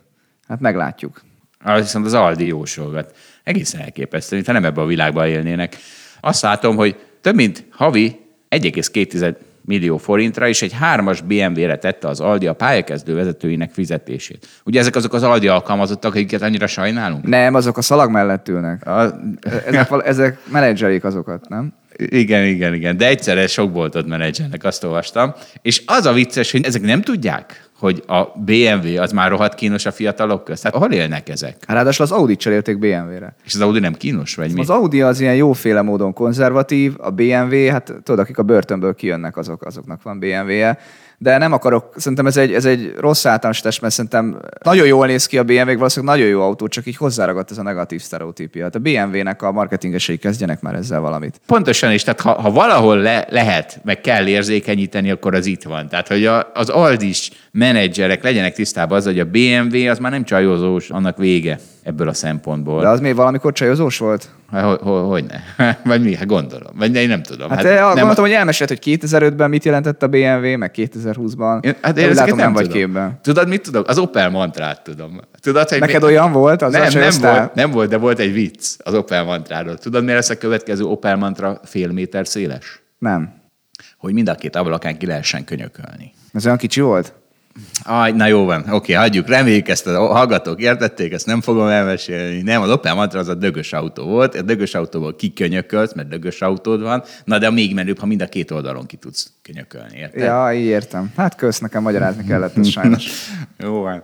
S2: Hát meglátjuk.
S1: Az viszont az Aldi jósolgat. Egészen elképesztő, mintha nem ebben a világban élnének. Azt látom, hogy több mint havi 1,2 millió forintra, és egy hármas BMW-re tette az Aldi a pályakezdő vezetőinek fizetését. Ugye ezek azok az Aldi alkalmazottak, akiket annyira sajnálunk?
S2: Nem, azok a szalag mellett ülnek. A, ezek, ezek menedzserik azokat, nem?
S1: Igen, igen, igen. De egyszerre sok boltot menedzselnek, azt olvastam. És az a vicces, hogy ezek nem tudják, hogy a BMW az már rohadt kínos a fiatalok közt. Hát hol élnek ezek?
S2: Ráadásul az Audi cserélték BMW-re.
S1: És az Audi nem kínos, vagy mi?
S2: Az Audi az ilyen jóféle módon konzervatív, a BMW, hát tudod, akik a börtönből kijönnek, azok, azoknak van BMW-je de nem akarok, szerintem ez egy, ez egy rossz általánosítás, mert szerintem nagyon jól néz ki a BMW, valószínűleg nagyon jó autó, csak így hozzáragadt ez a negatív sztereotípia. Hát a BMW-nek a marketingesei kezdjenek már ezzel valamit.
S1: Pontosan is, tehát ha, ha valahol le, lehet, meg kell érzékenyíteni, akkor az itt van. Tehát, hogy a, az Aldis menedzserek legyenek tisztában az, hogy a BMW az már nem csajozós, annak vége ebből a szempontból.
S2: De az még valamikor csajozós volt?
S1: Hogy, hogy, hogy ne? Vagy mi? Hát gondolom. Vagy én nem tudom.
S2: Hát, hát nem gondoltam, hogy elmesélt, hogy 2005-ben mit jelentett a BMW, meg 2020-ban. Én, hát én látom, nem, nem vagy képben.
S1: Tudod, mit tudom? Az Opel mantrát tudom. Tudod,
S2: hogy Neked mi... olyan volt? Az
S1: nem, nem volt, nem volt, de volt egy vicc az Opel mantráról. Tudod, miért lesz a következő Opel mantra fél méter széles?
S2: Nem.
S1: Hogy mind a két ablakán ki lehessen könyökölni.
S2: Ez olyan kicsi volt?
S1: Aj, na jó van, oké, hagyjuk. Reméljük ezt a hallgatók értették, ezt nem fogom elmesélni. Nem, az Opel Matra az a dögös autó volt. A dögös autóból kikönyökölsz, mert dögös autód van. Na de még menőbb, ha mind a két oldalon ki tudsz könyökölni, érted?
S2: Ja, így értem. Hát kösz, nekem magyarázni kellett, ez sajnos.
S1: jó van.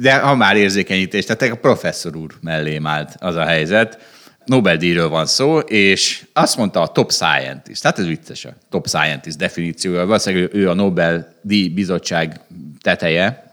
S1: De ha már érzékenyítés, tehát a professzor úr mellé állt az a helyzet, Nobel-díjról van szó, és azt mondta a top scientist, tehát ez vicces a top scientist definíciója, valószínűleg ő a Nobel-díj bizottság teteje,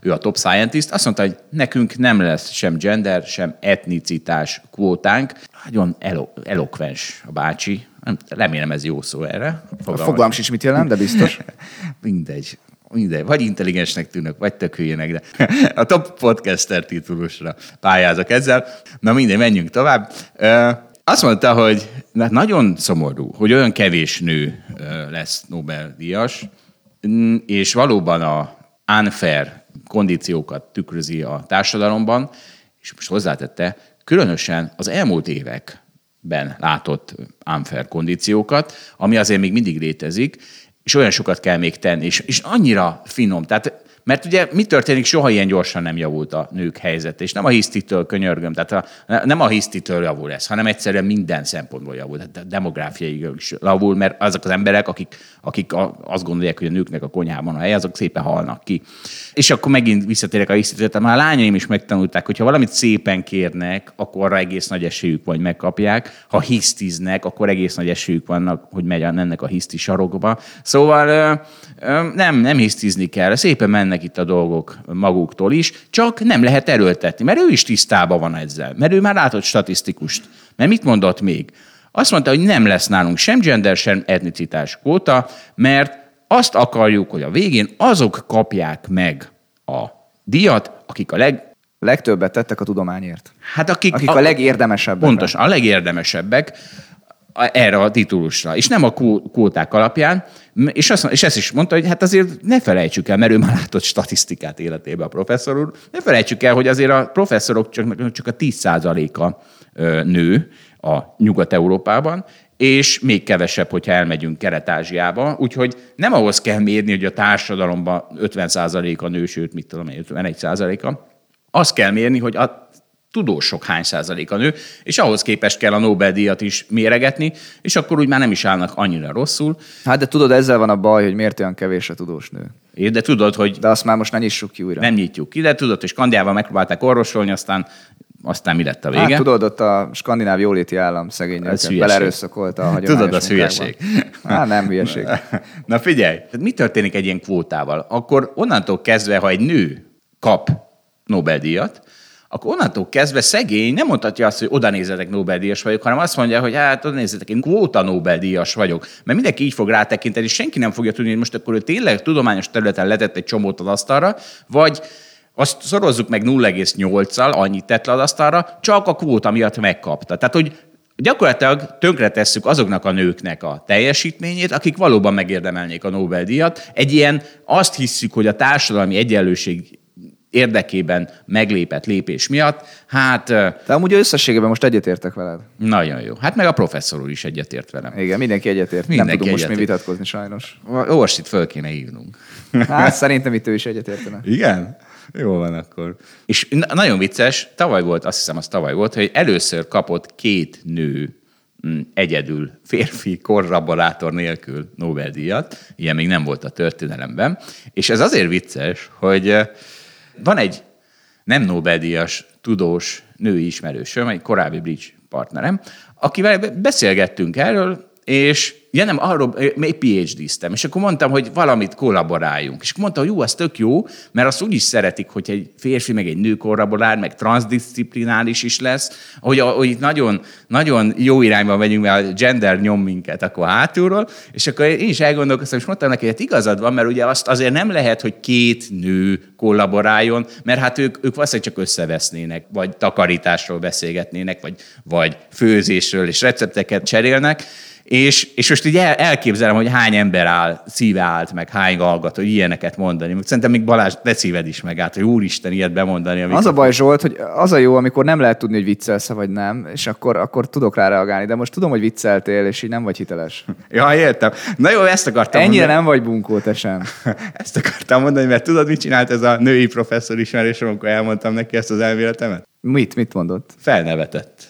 S1: ő a top scientist, azt mondta, hogy nekünk nem lesz sem gender, sem etnicitás kvótánk. Nagyon elo- elokvens a bácsi. Remélem ez jó szó erre.
S2: Fogalmam, Fogalm sincs mit jelent, de biztos.
S1: Mindegy. Mindegy, vagy intelligensnek tűnök, vagy tök hülyének, de a top podcaster titulusra pályázok ezzel. Na mindegy, menjünk tovább. Azt mondta, hogy nagyon szomorú, hogy olyan kevés nő lesz Nobel-díjas, és valóban a unfair kondíciókat tükrözi a társadalomban, és most hozzátette, különösen az elmúlt években látott unfair kondíciókat, ami azért még mindig létezik, és olyan sokat kell még tenni, és, és annyira finom. Tehát Mert ugye mi történik, soha ilyen gyorsan nem javult a nők helyzet, és nem a hisztitől könyörgöm, tehát a, nem a hisztitől javul ez, hanem egyszerűen minden szempontból javul, tehát demográfiai is javul, mert azok az emberek, akik, akik azt gondolják, hogy a nőknek a konyhában a hely, azok szépen halnak ki. És akkor megint visszatérek a hisztitől, már a lányaim is megtanulták, hogy ha valamit szépen kérnek, akkor arra egész nagy esélyük van, hogy megkapják. Ha hisztiznek, akkor egész nagy esélyük vannak, hogy megy ennek a hiszti sarokba. Szóval nem, nem hisztizni kell, szépen mennek itt a dolgok maguktól is, csak nem lehet erőltetni, mert ő is tisztában van ezzel, mert ő már látott statisztikust. Mert mit mondott még? Azt mondta, hogy nem lesz nálunk sem gender, sem etnicitás kóta, mert azt akarjuk, hogy a végén azok kapják meg a díjat, akik a leg...
S2: Legtöbbet tettek a tudományért.
S1: Hát akik,
S2: akik a, a legérdemesebbek.
S1: Pontos, a legérdemesebbek erre a titulusra, és nem a kvóták alapján, és, azt, és ezt is mondta, hogy hát azért ne felejtsük el, mert ő már látott statisztikát életében a professzor úr, ne felejtsük el, hogy azért a professzorok csak, csak a 10%-a nő a Nyugat-Európában, és még kevesebb, hogyha elmegyünk Kelet-Ázsiába. Úgyhogy nem ahhoz kell mérni, hogy a társadalomban 50%-a nő, sőt, mit tudom, 51%-a. Azt kell mérni, hogy a tudósok hány százaléka nő, és ahhoz képest kell a Nobel-díjat is méregetni, és akkor úgy már nem is állnak annyira rosszul.
S2: Hát de tudod, ezzel van a baj, hogy miért olyan kevés a tudós nő.
S1: É, de tudod, hogy...
S2: De azt már most ne nyissuk ki újra.
S1: Nem nyitjuk ki, de tudod, hogy Skandiával megpróbálták orvosolni, aztán aztán mi lett a vége?
S2: Hát, tudod, ott a skandináv jóléti állam szegényeket belerőszakolta a hagyományos
S1: Tudod, az hülyeség.
S2: Hát nem hülyeség.
S1: Na figyelj, mi történik egy ilyen kvótával? Akkor onnantól kezdve, ha egy nő kap Nobel-díjat, akkor onnantól kezdve szegény nem mondhatja azt, hogy oda nézzetek Nobel-díjas vagyok, hanem azt mondja, hogy hát oda nézzetek, én kvóta Nobel-díjas vagyok. Mert mindenki így fog rátekinteni, senki nem fogja tudni, hogy most akkor ő tényleg tudományos területen letett egy csomót az asztalra, vagy azt szorozzuk meg 0,8-al, annyit tett le az asztalra, csak a kvóta miatt megkapta. Tehát, hogy gyakorlatilag tönkretesszük azoknak a nőknek a teljesítményét, akik valóban megérdemelnék a Nobel-díjat. Egy ilyen azt hisszük, hogy a társadalmi egyenlőség érdekében meglépett lépés miatt. Hát...
S2: De amúgy összességében most egyetértek veled.
S1: Nagyon jó. Hát meg a professzor úr is egyetért velem.
S2: Igen, mindenki egyetért. Mindenki Nem tudunk egyetért. most mi vitatkozni sajnos.
S1: Orsit föl kéne hívnunk.
S2: Hát szerintem itt ő is egyetértene.
S1: Igen? Jó van akkor. És nagyon vicces, tavaly volt, azt hiszem az tavaly volt, hogy először kapott két nő mm, egyedül férfi korraborátor nélkül Nobel-díjat. Ilyen még nem volt a történelemben. És ez azért vicces, hogy van egy nem Nobel-díjas tudós női ismerősöm, egy korábbi bridge partnerem, akivel beszélgettünk erről, és Ja nem, arról még PhD-ztem, és akkor mondtam, hogy valamit kollaboráljunk. És akkor mondta, hogy jó, az tök jó, mert azt úgy is szeretik, hogy egy férfi meg egy nő kollaborál, meg transzdisziplinális is lesz, hogy, hogy nagyon, nagyon jó irányba megyünk, mert a gender nyom minket akkor hátulról, és akkor én is elgondolkoztam, és mondtam neki, hogy hát igazad van, mert ugye azt azért nem lehet, hogy két nő kollaboráljon, mert hát ők, ők valószínűleg csak összevesznének, vagy takarításról beszélgetnének, vagy, vagy főzésről, és recepteket cserélnek, és, és most így el, elképzelem, hogy hány ember áll, szíve állt meg, hány hallgat, hogy ilyeneket mondani. Szerintem még Balázs, te szíved is megállt, hogy úristen, ilyet bemondani.
S2: Amikor... Az a baj, Zsolt, hogy az a jó, amikor nem lehet tudni, hogy viccelsz vagy nem, és akkor, akkor tudok rá reagálni. De most tudom, hogy vicceltél, és így nem vagy hiteles.
S1: ja, értem. Na jó, ezt akartam
S2: Ennyire mondani. nem vagy bunkó, te sem.
S1: ezt akartam mondani, mert tudod, mit csinált ez a női professzor ismerésem, amikor elmondtam neki ezt az elméletemet?
S2: Mit? Mit mondott?
S1: Felnevetett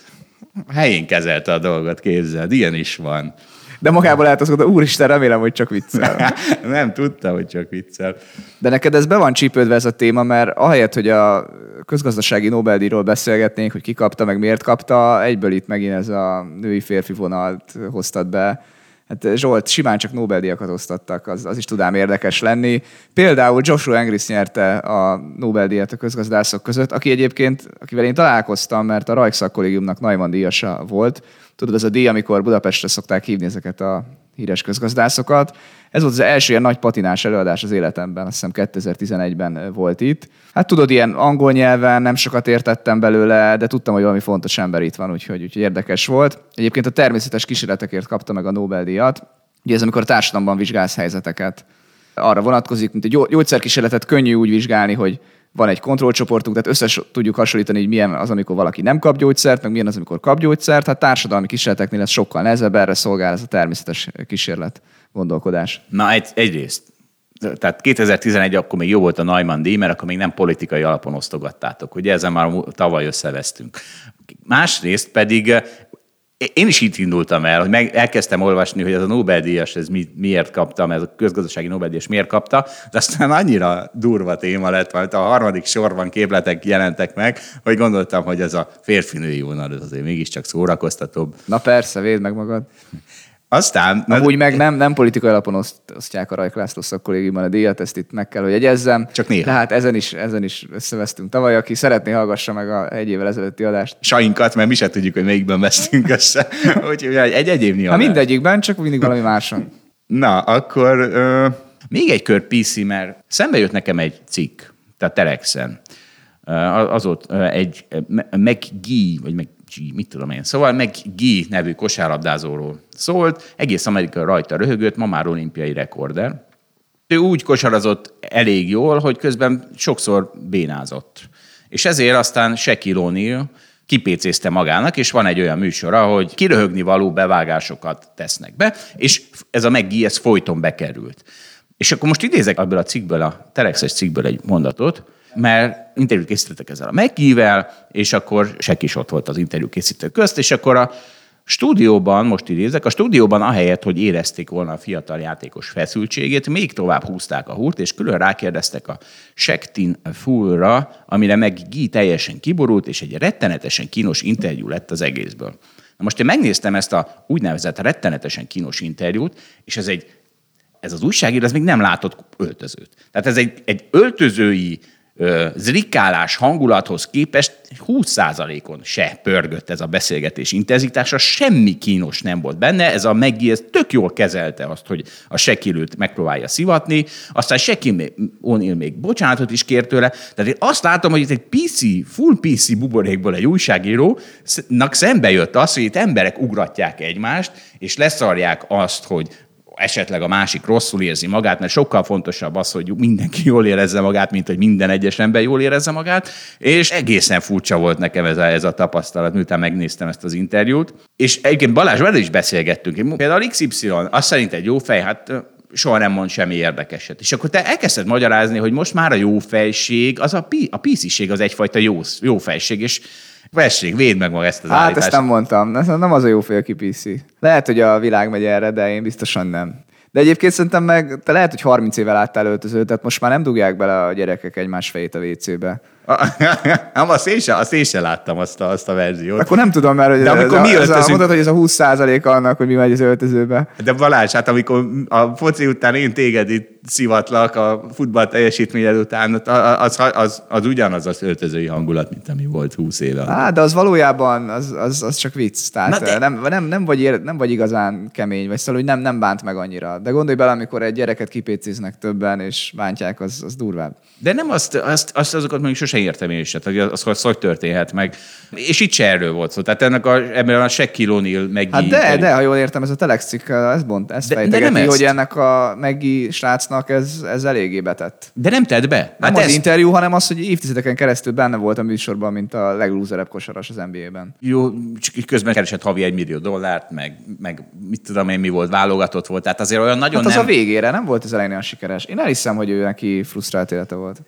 S1: helyén kezelte a dolgot, képzeld, ilyen is van.
S2: De magából mondani, úristen, remélem, hogy csak viccel.
S1: nem tudta, hogy csak viccel.
S2: De neked ez be van csípődve ez a téma, mert ahelyett, hogy a közgazdasági Nobel-díjról beszélgetnénk, hogy ki kapta, meg miért kapta, egyből itt megint ez a női-férfi vonalt hoztad be Hát Zsolt, simán csak Nobel-díjakat osztattak, az, az is tudám érdekes lenni. Például Joshua Engris nyerte a Nobel-díjat a közgazdászok között, aki egyébként, akivel én találkoztam, mert a Rajkszak kollégiumnak Najman díjasa volt. Tudod, ez a díj, amikor Budapestre szokták hívni ezeket a híres közgazdászokat. Ez volt az első ilyen nagy patinás előadás az életemben, azt hiszem 2011-ben volt itt. Hát tudod, ilyen angol nyelven nem sokat értettem belőle, de tudtam, hogy valami fontos ember itt van, úgyhogy, úgyhogy érdekes volt. Egyébként a természetes kísérletekért kapta meg a Nobel-díjat. Ugye ez amikor a társadalomban vizsgálsz helyzeteket. Arra vonatkozik, mint egy gyógyszerkísérletet könnyű úgy vizsgálni, hogy van egy kontrollcsoportunk, tehát összes tudjuk hasonlítani, hogy milyen az, amikor valaki nem kap gyógyszert, meg milyen az, amikor kap gyógyszert. Hát társadalmi kísérleteknél ez sokkal nehezebb, erre szolgál ez a természetes kísérlet gondolkodás.
S1: Na egy, egyrészt tehát 2011 akkor még jó volt a Neumann díj, mert akkor még nem politikai alapon osztogattátok. Ugye ezzel már tavaly összevesztünk. Másrészt pedig én is itt indultam el, hogy meg elkezdtem olvasni, hogy ez a Nobel-díjas, ez mi, miért kaptam, ez a közgazdasági Nobel-díjas miért kapta, de aztán annyira durva téma lett, mert a harmadik sorban képletek jelentek meg, hogy gondoltam, hogy ez a férfinői vonal az azért mégiscsak szórakoztatóbb.
S2: Na persze, védd meg magad.
S1: Aztán...
S2: Amúgy meg nem, nem politikai alapon oszt, osztják a Rajk László szakkollégiumban a díjat, ezt itt meg kell, hogy jegyezzem.
S1: Csak néha.
S2: Tehát ezen is, ezen is összevesztünk tavaly, aki szeretné, hallgassa meg a egy évvel ezelőtti adást.
S1: Sainkat, mert mi se tudjuk, hogy melyikben vesztünk össze. Úgyhogy egy egyéb
S2: Na mindegyikben, csak mindig valami máson.
S1: Na, akkor ö, még egy kör PC, mert szembe jött nekem egy cikk, tehát Telexen. Az ott egy McGee, vagy meg mit tudom én. Szóval meg G nevű kosárlabdázóról szólt, egész Amerika rajta röhögött, ma már olimpiai rekorder. Ő úgy kosarazott elég jól, hogy közben sokszor bénázott. És ezért aztán Shaquille O'Neal kipécézte magának, és van egy olyan műsora, hogy kiröhögni való bevágásokat tesznek be, és ez a McGee, ez folyton bekerült. És akkor most idézek ebből a cikkből, a Telexes cikkből egy mondatot, mert interjút készítettek ezzel a Meggivel, és akkor Sek is ott volt az interjú készítő közt, és akkor a stúdióban, most idézek, a stúdióban ahelyett, hogy érezték volna a fiatal játékos feszültségét, még tovább húzták a húrt, és külön rákérdeztek a Sektin Fullra, amire meg Gi teljesen kiborult, és egy rettenetesen kínos interjú lett az egészből. Na most én megnéztem ezt a úgynevezett rettenetesen kínos interjút, és ez egy ez az újságíró, ez még nem látott öltözőt. Tehát ez egy, egy öltözői zrikálás hangulathoz képest 20%-on se pörgött ez a beszélgetés intenzitása, semmi kínos nem volt benne, ez a Meggi tök jól kezelte azt, hogy a sekilőt megpróbálja szivatni, aztán Seki O'Neill még bocsánatot is kért tőle, tehát én azt látom, hogy itt egy PC, full PC buborékból egy újságírónak szembe jött az, hogy itt emberek ugratják egymást, és leszarják azt, hogy esetleg a másik rosszul érzi magát, mert sokkal fontosabb az, hogy mindenki jól érezze magát, mint hogy minden egyes ember jól érezze magát, és egészen furcsa volt nekem ez a, ez a tapasztalat, miután megnéztem ezt az interjút. És egyébként Balázs veled is beszélgettünk. Például XY, azt szerint egy jó fej, hát soha nem mond semmi érdekeset. És akkor te elkezdted magyarázni, hogy most már a jó fejség, az a, pi, a pisziség az egyfajta jó, jó fejség, és Vessék, védd meg maga ezt az
S2: Hát
S1: állítást.
S2: ezt nem mondtam. Ez nem az a jó fél, aki PC. Lehet, hogy a világ megy erre, de én biztosan nem. De egyébként szerintem meg, te lehet, hogy 30 éve láttál öltözőt, tehát most már nem dugják bele a gyerekek egymás fejét a WC-be.
S1: Nem, azt én sem, azt én sem láttam azt a, azt a verziót.
S2: Akkor nem tudom már, hogy
S1: De amikor mi
S2: a,
S1: öltözünk-
S2: mondod, hogy ez a 20 annak, hogy mi megy az öltözőbe.
S1: De Balázs, hát amikor a foci után én téged itt szivatlak a futball teljesítményed után, az, az, az, az ugyanaz az öltözői hangulat, mint ami volt 20 éve.
S2: Á, de az valójában az, az, az csak vicc. Tehát
S1: de-
S2: nem, nem, nem, vagy, ér- nem vagy igazán kemény, vagy szóval, hogy nem, nem bánt meg annyira. De gondolj bele, amikor egy gyereket kipécéznek többen, és bántják, az, az durvább.
S1: De nem azt, azt, azt azokat mondjuk sosem értem én se, tehát az, az hogy történhet meg. És itt se erről volt szó. Tehát ennek a, ebben a Shaquille O'Neal meg
S2: Hát de, de, ha jól értem, ez a Telex cikk, ez bont, ezt
S1: De- de nem ezt.
S2: hogy ennek a Meggi srácnak ez, ez eléggé betett.
S1: De nem tedd be.
S2: Nem
S1: Hát
S2: az
S1: ez,
S2: interjú, hanem az, hogy évtizedeken keresztül benne volt a műsorban, mint a leglúzerebb kosaras az NBA-ben.
S1: jó, csak közben keresett havi egy millió dollárt, meg, meg mit tudom én, mi volt, válogatott volt. Tehát azért olyan nagyon
S2: Hát az
S1: nem...
S2: a végére nem volt az elején olyan sikeres. Én elhiszem, hogy ő neki frusztrált élete volt.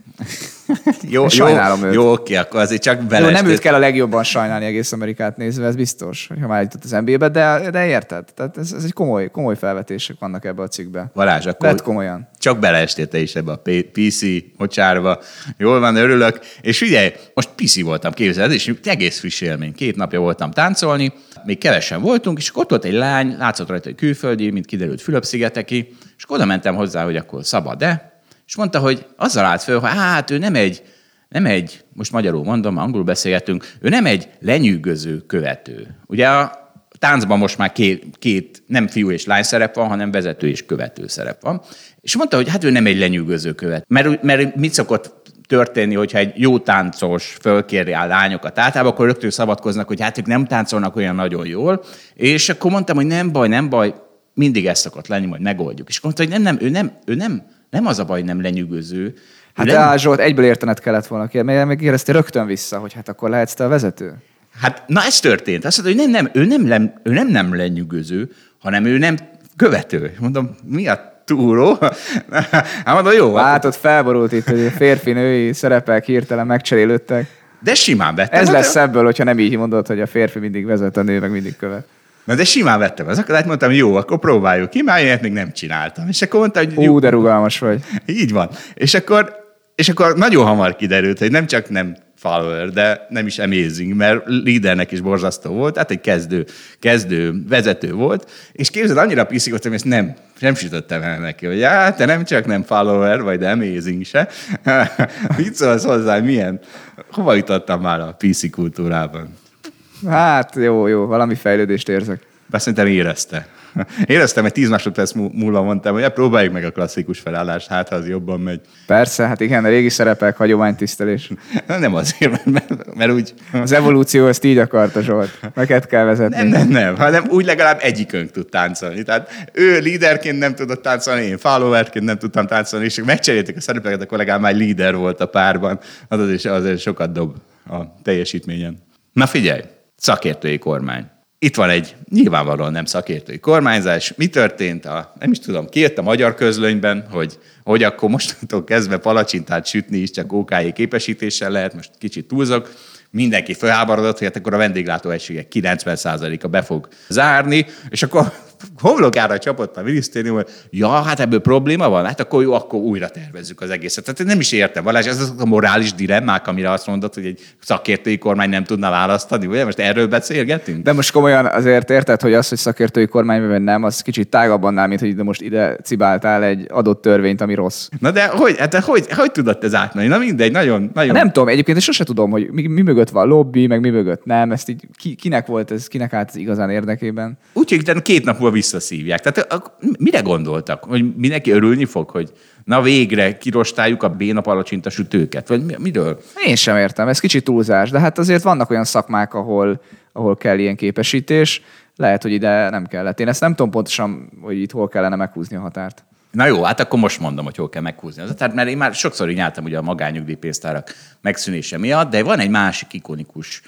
S1: Jó, jó,
S2: Sajnálom őt.
S1: jó, oké, akkor azért csak
S2: Jó,
S1: bele.
S2: nem őt kell a legjobban sajnálni egész Amerikát nézve, ez biztos, ha már jutott az NBA-be, de, de érted? Tehát ez, ez egy komoly, komoly felvetések vannak ebbe a cikkbe.
S1: Balázs, akkor
S2: Vedd komolyan.
S1: csak beleestél te is ebbe a PC mocsárba. Jól van, örülök. És figyelj, most PC voltam, képzeld, és egész friss élmény. Két napja voltam táncolni, még kevesen voltunk, és ott volt egy lány, látszott rajta, hogy külföldi, mint kiderült Fülöp-szigeteki, és oda mentem hozzá, hogy akkor szabad-e, és mondta, hogy azzal állt föl, hogy hát ő nem egy, nem egy, most magyarul mondom, angolul beszélgetünk, ő nem egy lenyűgöző követő. Ugye a táncban most már két, két nem fiú és lány szerep van, hanem vezető és követő szerep van. És mondta, hogy hát ő nem egy lenyűgöző követ. Mert, mert mit szokott történni, hogyha egy jó táncos fölkéri a lányokat általában, akkor rögtön szabadkoznak, hogy hát ők nem táncolnak olyan nagyon jól. És akkor mondtam, hogy nem baj, nem baj, mindig ez szokott lenni, majd megoldjuk. És mondta, hogy nem, nem, ő nem, ő nem, nem az a baj, nem lenyűgöző.
S2: Hát
S1: lenyu-
S2: Á, Zsolt, egyből értened kellett volna ki, mert még éreztél rögtön vissza, hogy hát akkor lehetsz te a vezető.
S1: Hát, na ez történt. Azt mondta, hogy nem, nem, ő nem, nem, ő nem, nem lenyűgöző, hanem ő nem követő. Mondom, mi a túró. Hát mondom, jó.
S2: Hát ott felborult itt, hogy a férfi-női szerepek hirtelen megcserélődtek.
S1: De simán vettem.
S2: Ez lesz ebből, hogyha nem így mondod, hogy a férfi mindig vezet, a nő meg mindig követ.
S1: Na de simán vettem az akadályt, mondtam, jó, akkor próbáljuk ki, már ilyet még nem csináltam. És akkor mondta, hogy jó,
S2: Ú, de rugalmas vagy.
S1: így van. És akkor, és akkor nagyon hamar kiderült, hogy nem csak nem follower, de nem is amazing, mert lídernek is borzasztó volt, tehát egy kezdő, kezdő vezető volt, és képzeld, annyira piszik hogy ezt nem, nem sütöttem el neki, hogy já, te nem csak nem follower vagy, de amazing se. Mit szólsz hozzá, milyen, hova jutottam már a PC kultúrában?
S2: Hát jó, jó, valami fejlődést érzek.
S1: Bár szerintem érezte. Éreztem, hogy tíz másodperc múlva mondtam, hogy ja, próbáljuk meg a klasszikus felállást, hát ha az jobban megy.
S2: Persze, hát igen, a régi szerepek, hagyománytisztelés.
S1: Nem azért, mert, mert úgy...
S2: Az evolúció ezt így akarta Zsolt. Neked kell vezetni.
S1: Nem, nem, nem, hanem úgy legalább egyikünk tud táncolni. Tehát ő líderként nem tudott táncolni, én followerként nem tudtam táncolni, és megcserélték a szerepeket, akkor legalább már líder volt a párban. Az azért, azért sokat dob a teljesítményen. Na figyelj, szakértői kormány. Itt van egy nyilvánvalóan nem szakértői kormányzás. Mi történt? A, nem is tudom, kijött a magyar közlönyben, hogy, hogy akkor mostantól kezdve palacsintát sütni is csak OK képesítéssel lehet, most kicsit túlzok. Mindenki felháborodott, hogy hát akkor a vendéglátóegységek 90%-a be fog zárni, és akkor homlokára csapott a minisztérium, hogy ja, hát ebből probléma van, hát akkor jó, akkor újra tervezzük az egészet. Tehát nem is értem, Balázs, ez az a morális dilemmák, amire azt mondod, hogy egy szakértői kormány nem tudna választani, ugye? Most erről beszélgetünk?
S2: De most komolyan azért érted, hogy az, hogy szakértői kormány vagy nem, az kicsit tágabb annál, mint hogy ide most ide cibáltál egy adott törvényt, ami rossz.
S1: Na de hogy, hát de hogy, hogy tudod ez átmenni? Na mindegy, nagyon, nagyon...
S2: Nem tudom, egyébként és sose tudom, hogy mi, mi mögött van lobby, meg mi mögött nem, ezt így ki, kinek volt ez, kinek állt ez igazán érdekében.
S1: Úgyhogy két nap múlva visszaszívják. Tehát mire gondoltak? Hogy mindenki örülni fog, hogy na végre kirostáljuk a béna palacsinta sütőket? Vagy miről?
S2: Én sem értem, ez kicsit túlzás, de hát azért vannak olyan szakmák, ahol, ahol kell ilyen képesítés. Lehet, hogy ide nem kellett. Én ezt nem tudom pontosan, hogy itt hol kellene meghúzni a határt.
S1: Na jó, hát akkor most mondom, hogy hol kell meghúzni határt, mert én már sokszor így álltam ugye a magányugdíjpénztárak megszűnése miatt, de van egy másik ikonikus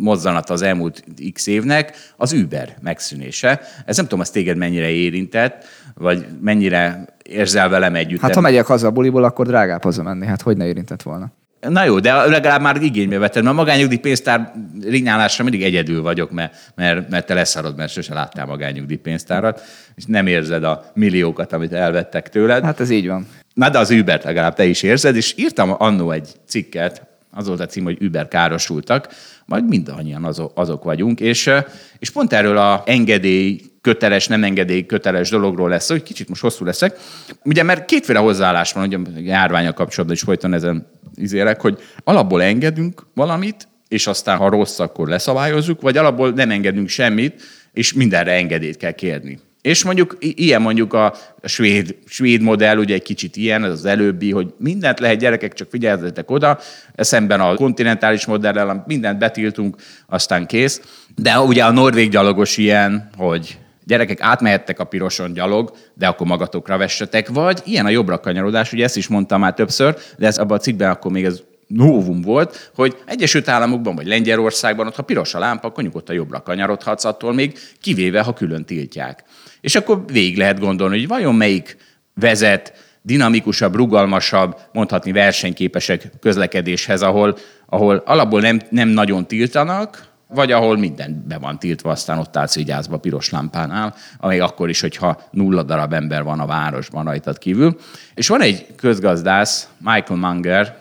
S1: mozzanat az elmúlt x évnek, az Uber megszűnése. Ez nem tudom, az téged mennyire érintett, vagy mennyire érzel velem együtt.
S2: Hát ha megyek haza a buliból, akkor drágább hazamenni. Hát hogy ne érintett volna?
S1: Na jó, de legalább már igénybe vettem, mert a magányugdíj pénztár rinyálásra mindig egyedül vagyok, mert, mert, mert te leszarod, mert sose láttál magányugdíj pénztárat, és nem érzed a milliókat, amit elvettek tőled.
S2: Hát ez így van.
S1: Na de az Uber legalább te is érzed, és írtam annó egy cikket, az volt a cím, hogy Uber károsultak, majd mindannyian azok, azok vagyunk, és, és pont erről a engedély köteles, nem engedély köteles dologról lesz, hogy kicsit most hosszú leszek. Ugye, mert kétféle hozzáállás van, ugye a járványa kapcsolatban is folyton ezen izélek, hogy alapból engedünk valamit, és aztán, ha rossz, akkor leszabályozzuk, vagy alapból nem engedünk semmit, és mindenre engedélyt kell kérni. És mondjuk ilyen mondjuk a svéd, svéd modell, ugye egy kicsit ilyen, ez az előbbi, hogy mindent lehet, gyerekek, csak figyeljetek oda, szemben a kontinentális modellel, mindent betiltunk, aztán kész. De ugye a norvég gyalogos ilyen, hogy gyerekek átmehettek a piroson gyalog, de akkor magatokra vessetek, vagy ilyen a jobbra kanyarodás, ugye ezt is mondtam már többször, de ez abban a cikkben akkor még ez novum volt, hogy Egyesült Államokban vagy Lengyelországban, ott ha piros a lámpa, akkor nyugodtan jobbra kanyarodhatsz attól még, kivéve, ha külön tiltják. És akkor végig lehet gondolni, hogy vajon melyik vezet dinamikusabb, rugalmasabb, mondhatni versenyképesek közlekedéshez, ahol, ahol alapból nem, nem nagyon tiltanak, vagy ahol minden be van tiltva, aztán ott állsz vigyázva piros lámpánál, amíg akkor is, hogyha nulla darab ember van a városban rajtad kívül. És van egy közgazdász, Michael Munger,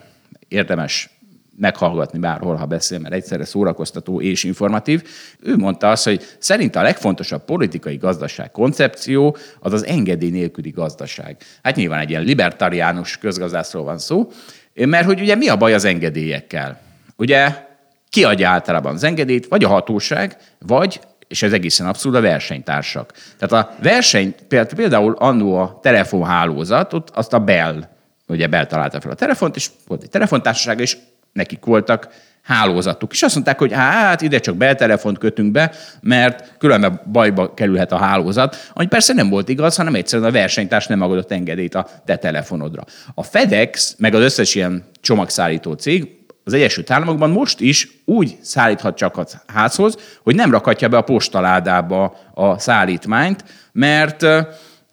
S1: érdemes meghallgatni bárhol, ha beszél, mert egyszerre szórakoztató és informatív. Ő mondta azt, hogy szerint a legfontosabb politikai gazdaság koncepció az az engedély nélküli gazdaság. Hát nyilván egy ilyen libertariánus közgazdászról van szó, mert hogy ugye mi a baj az engedélyekkel? Ugye ki adja általában az engedélyt? Vagy a hatóság, vagy és ez egészen abszurd, a versenytársak. Tehát a verseny, például annó a telefonhálózat, ott azt a Bell, ugye Bell találta fel a telefont, és volt egy telefontársaság, és nekik voltak hálózatuk. És azt mondták, hogy hát ide csak beltelefont kötünk be, mert különben bajba kerülhet a hálózat, ami persze nem volt igaz, hanem egyszerűen a versenytárs nem megadott engedélyt a te telefonodra. A FedEx, meg az összes ilyen csomagszállító cég az Egyesült Államokban most is úgy szállíthat csak a házhoz, hogy nem rakhatja be a postaládába a szállítmányt, mert,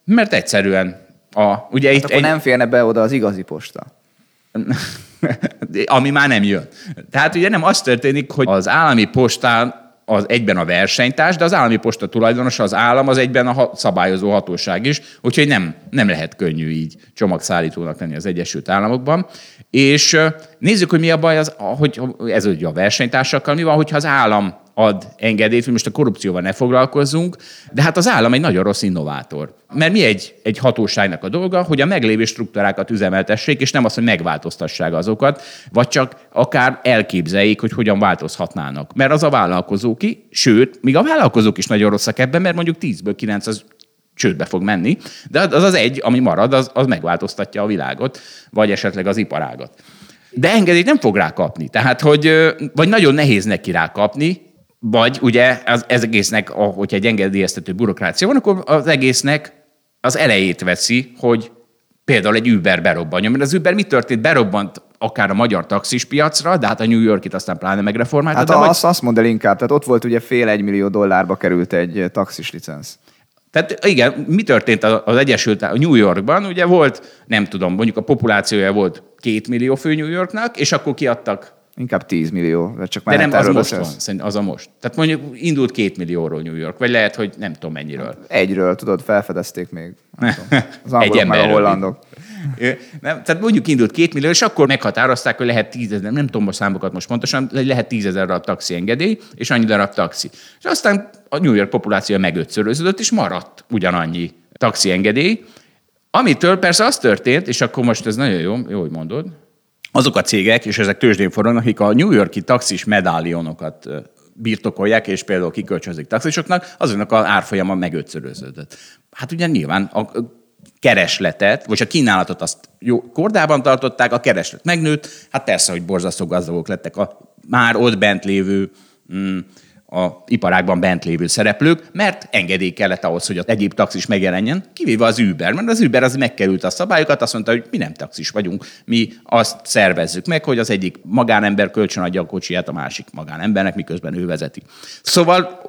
S1: mert egyszerűen A, ugye
S2: Hát
S1: itt
S2: akkor nem férne be oda az igazi posta.
S1: ami már nem jön. Tehát ugye nem az történik, hogy az állami postán az egyben a versenytárs, de az állami posta tulajdonosa, az állam az egyben a szabályozó hatóság is, úgyhogy nem, nem lehet könnyű így csomagszállítónak lenni az Egyesült Államokban. És nézzük, hogy mi a baj, az, hogy ez ugye a versenytársakkal, mi van, hogyha az állam ad engedélyt, hogy most a korrupcióval ne foglalkozzunk, de hát az állam egy nagyon rossz innovátor. Mert mi egy, egy hatóságnak a dolga, hogy a meglévő struktúrákat üzemeltessék, és nem az, hogy megváltoztassák azokat, vagy csak akár elképzeljék, hogy hogyan változhatnának. Mert az a vállalkozó ki, sőt, míg a vállalkozók is nagyon rosszak ebben, mert mondjuk 10-ből 9 az csődbe fog menni, de az az egy, ami marad, az, az megváltoztatja a világot, vagy esetleg az iparágat. De engedélyt nem fog rá kapni. Tehát, hogy, vagy nagyon nehéz neki rá kapni, vagy ugye az, ez egésznek, a- hogyha egy engedélyeztető bürokrácia van, akkor az egésznek az elejét veszi, hogy például egy Uber berobbanjon. Mert az Uber mi történt? Berobbant akár a magyar taxis piacra, de hát a New Yorkit aztán pláne megreformálta.
S2: Hát
S1: de vagy-
S2: azt, azt mondd el inkább, tehát ott volt ugye fél egy millió dollárba került egy eh, taxis licensz.
S1: Tehát igen, mi történt az Egyesült Államok, New Yorkban? Ugye volt, nem tudom, mondjuk a populációja volt két millió fő New Yorknak, és akkor kiadtak
S2: Inkább 10 millió, vagy csak
S1: de nem, az
S2: erről
S1: most
S2: beszélsz.
S1: van, az a most. Tehát mondjuk indult két millióról New York, vagy lehet, hogy nem tudom mennyiről.
S2: Egyről, tudod, felfedezték még. Az angolok meg a hollandok.
S1: Nem, tehát mondjuk indult két millió, és akkor meghatározták, hogy lehet tízezer, nem tudom a számokat most pontosan, de lehet tízezer darab taxi engedély, és annyi darab taxi. És aztán a New York populáció megötszöröződött, és maradt ugyanannyi taxi engedély, amitől persze az történt, és akkor most ez nagyon jó, jó, hogy mondod, azok a cégek, és ezek tőzsdén forognak, akik a New Yorki taxis medálionokat birtokolják, és például kikölcsönzik taxisoknak, azoknak az árfolyama megötszöröződött. Hát ugye nyilván a keresletet, vagy a kínálatot azt jó kordában tartották, a kereslet megnőtt, hát persze, hogy borzasztó gazdagok lettek a már ott bent lévő mm, a iparágban bent lévő szereplők, mert engedély kellett ahhoz, hogy az egyéb taxis megjelenjen, kivéve az Uber, mert az Uber az megkerült a szabályokat, azt mondta, hogy mi nem taxis vagyunk, mi azt szervezzük meg, hogy az egyik magánember kölcsön adja a kocsiját a másik magánembernek, miközben ő vezeti. Szóval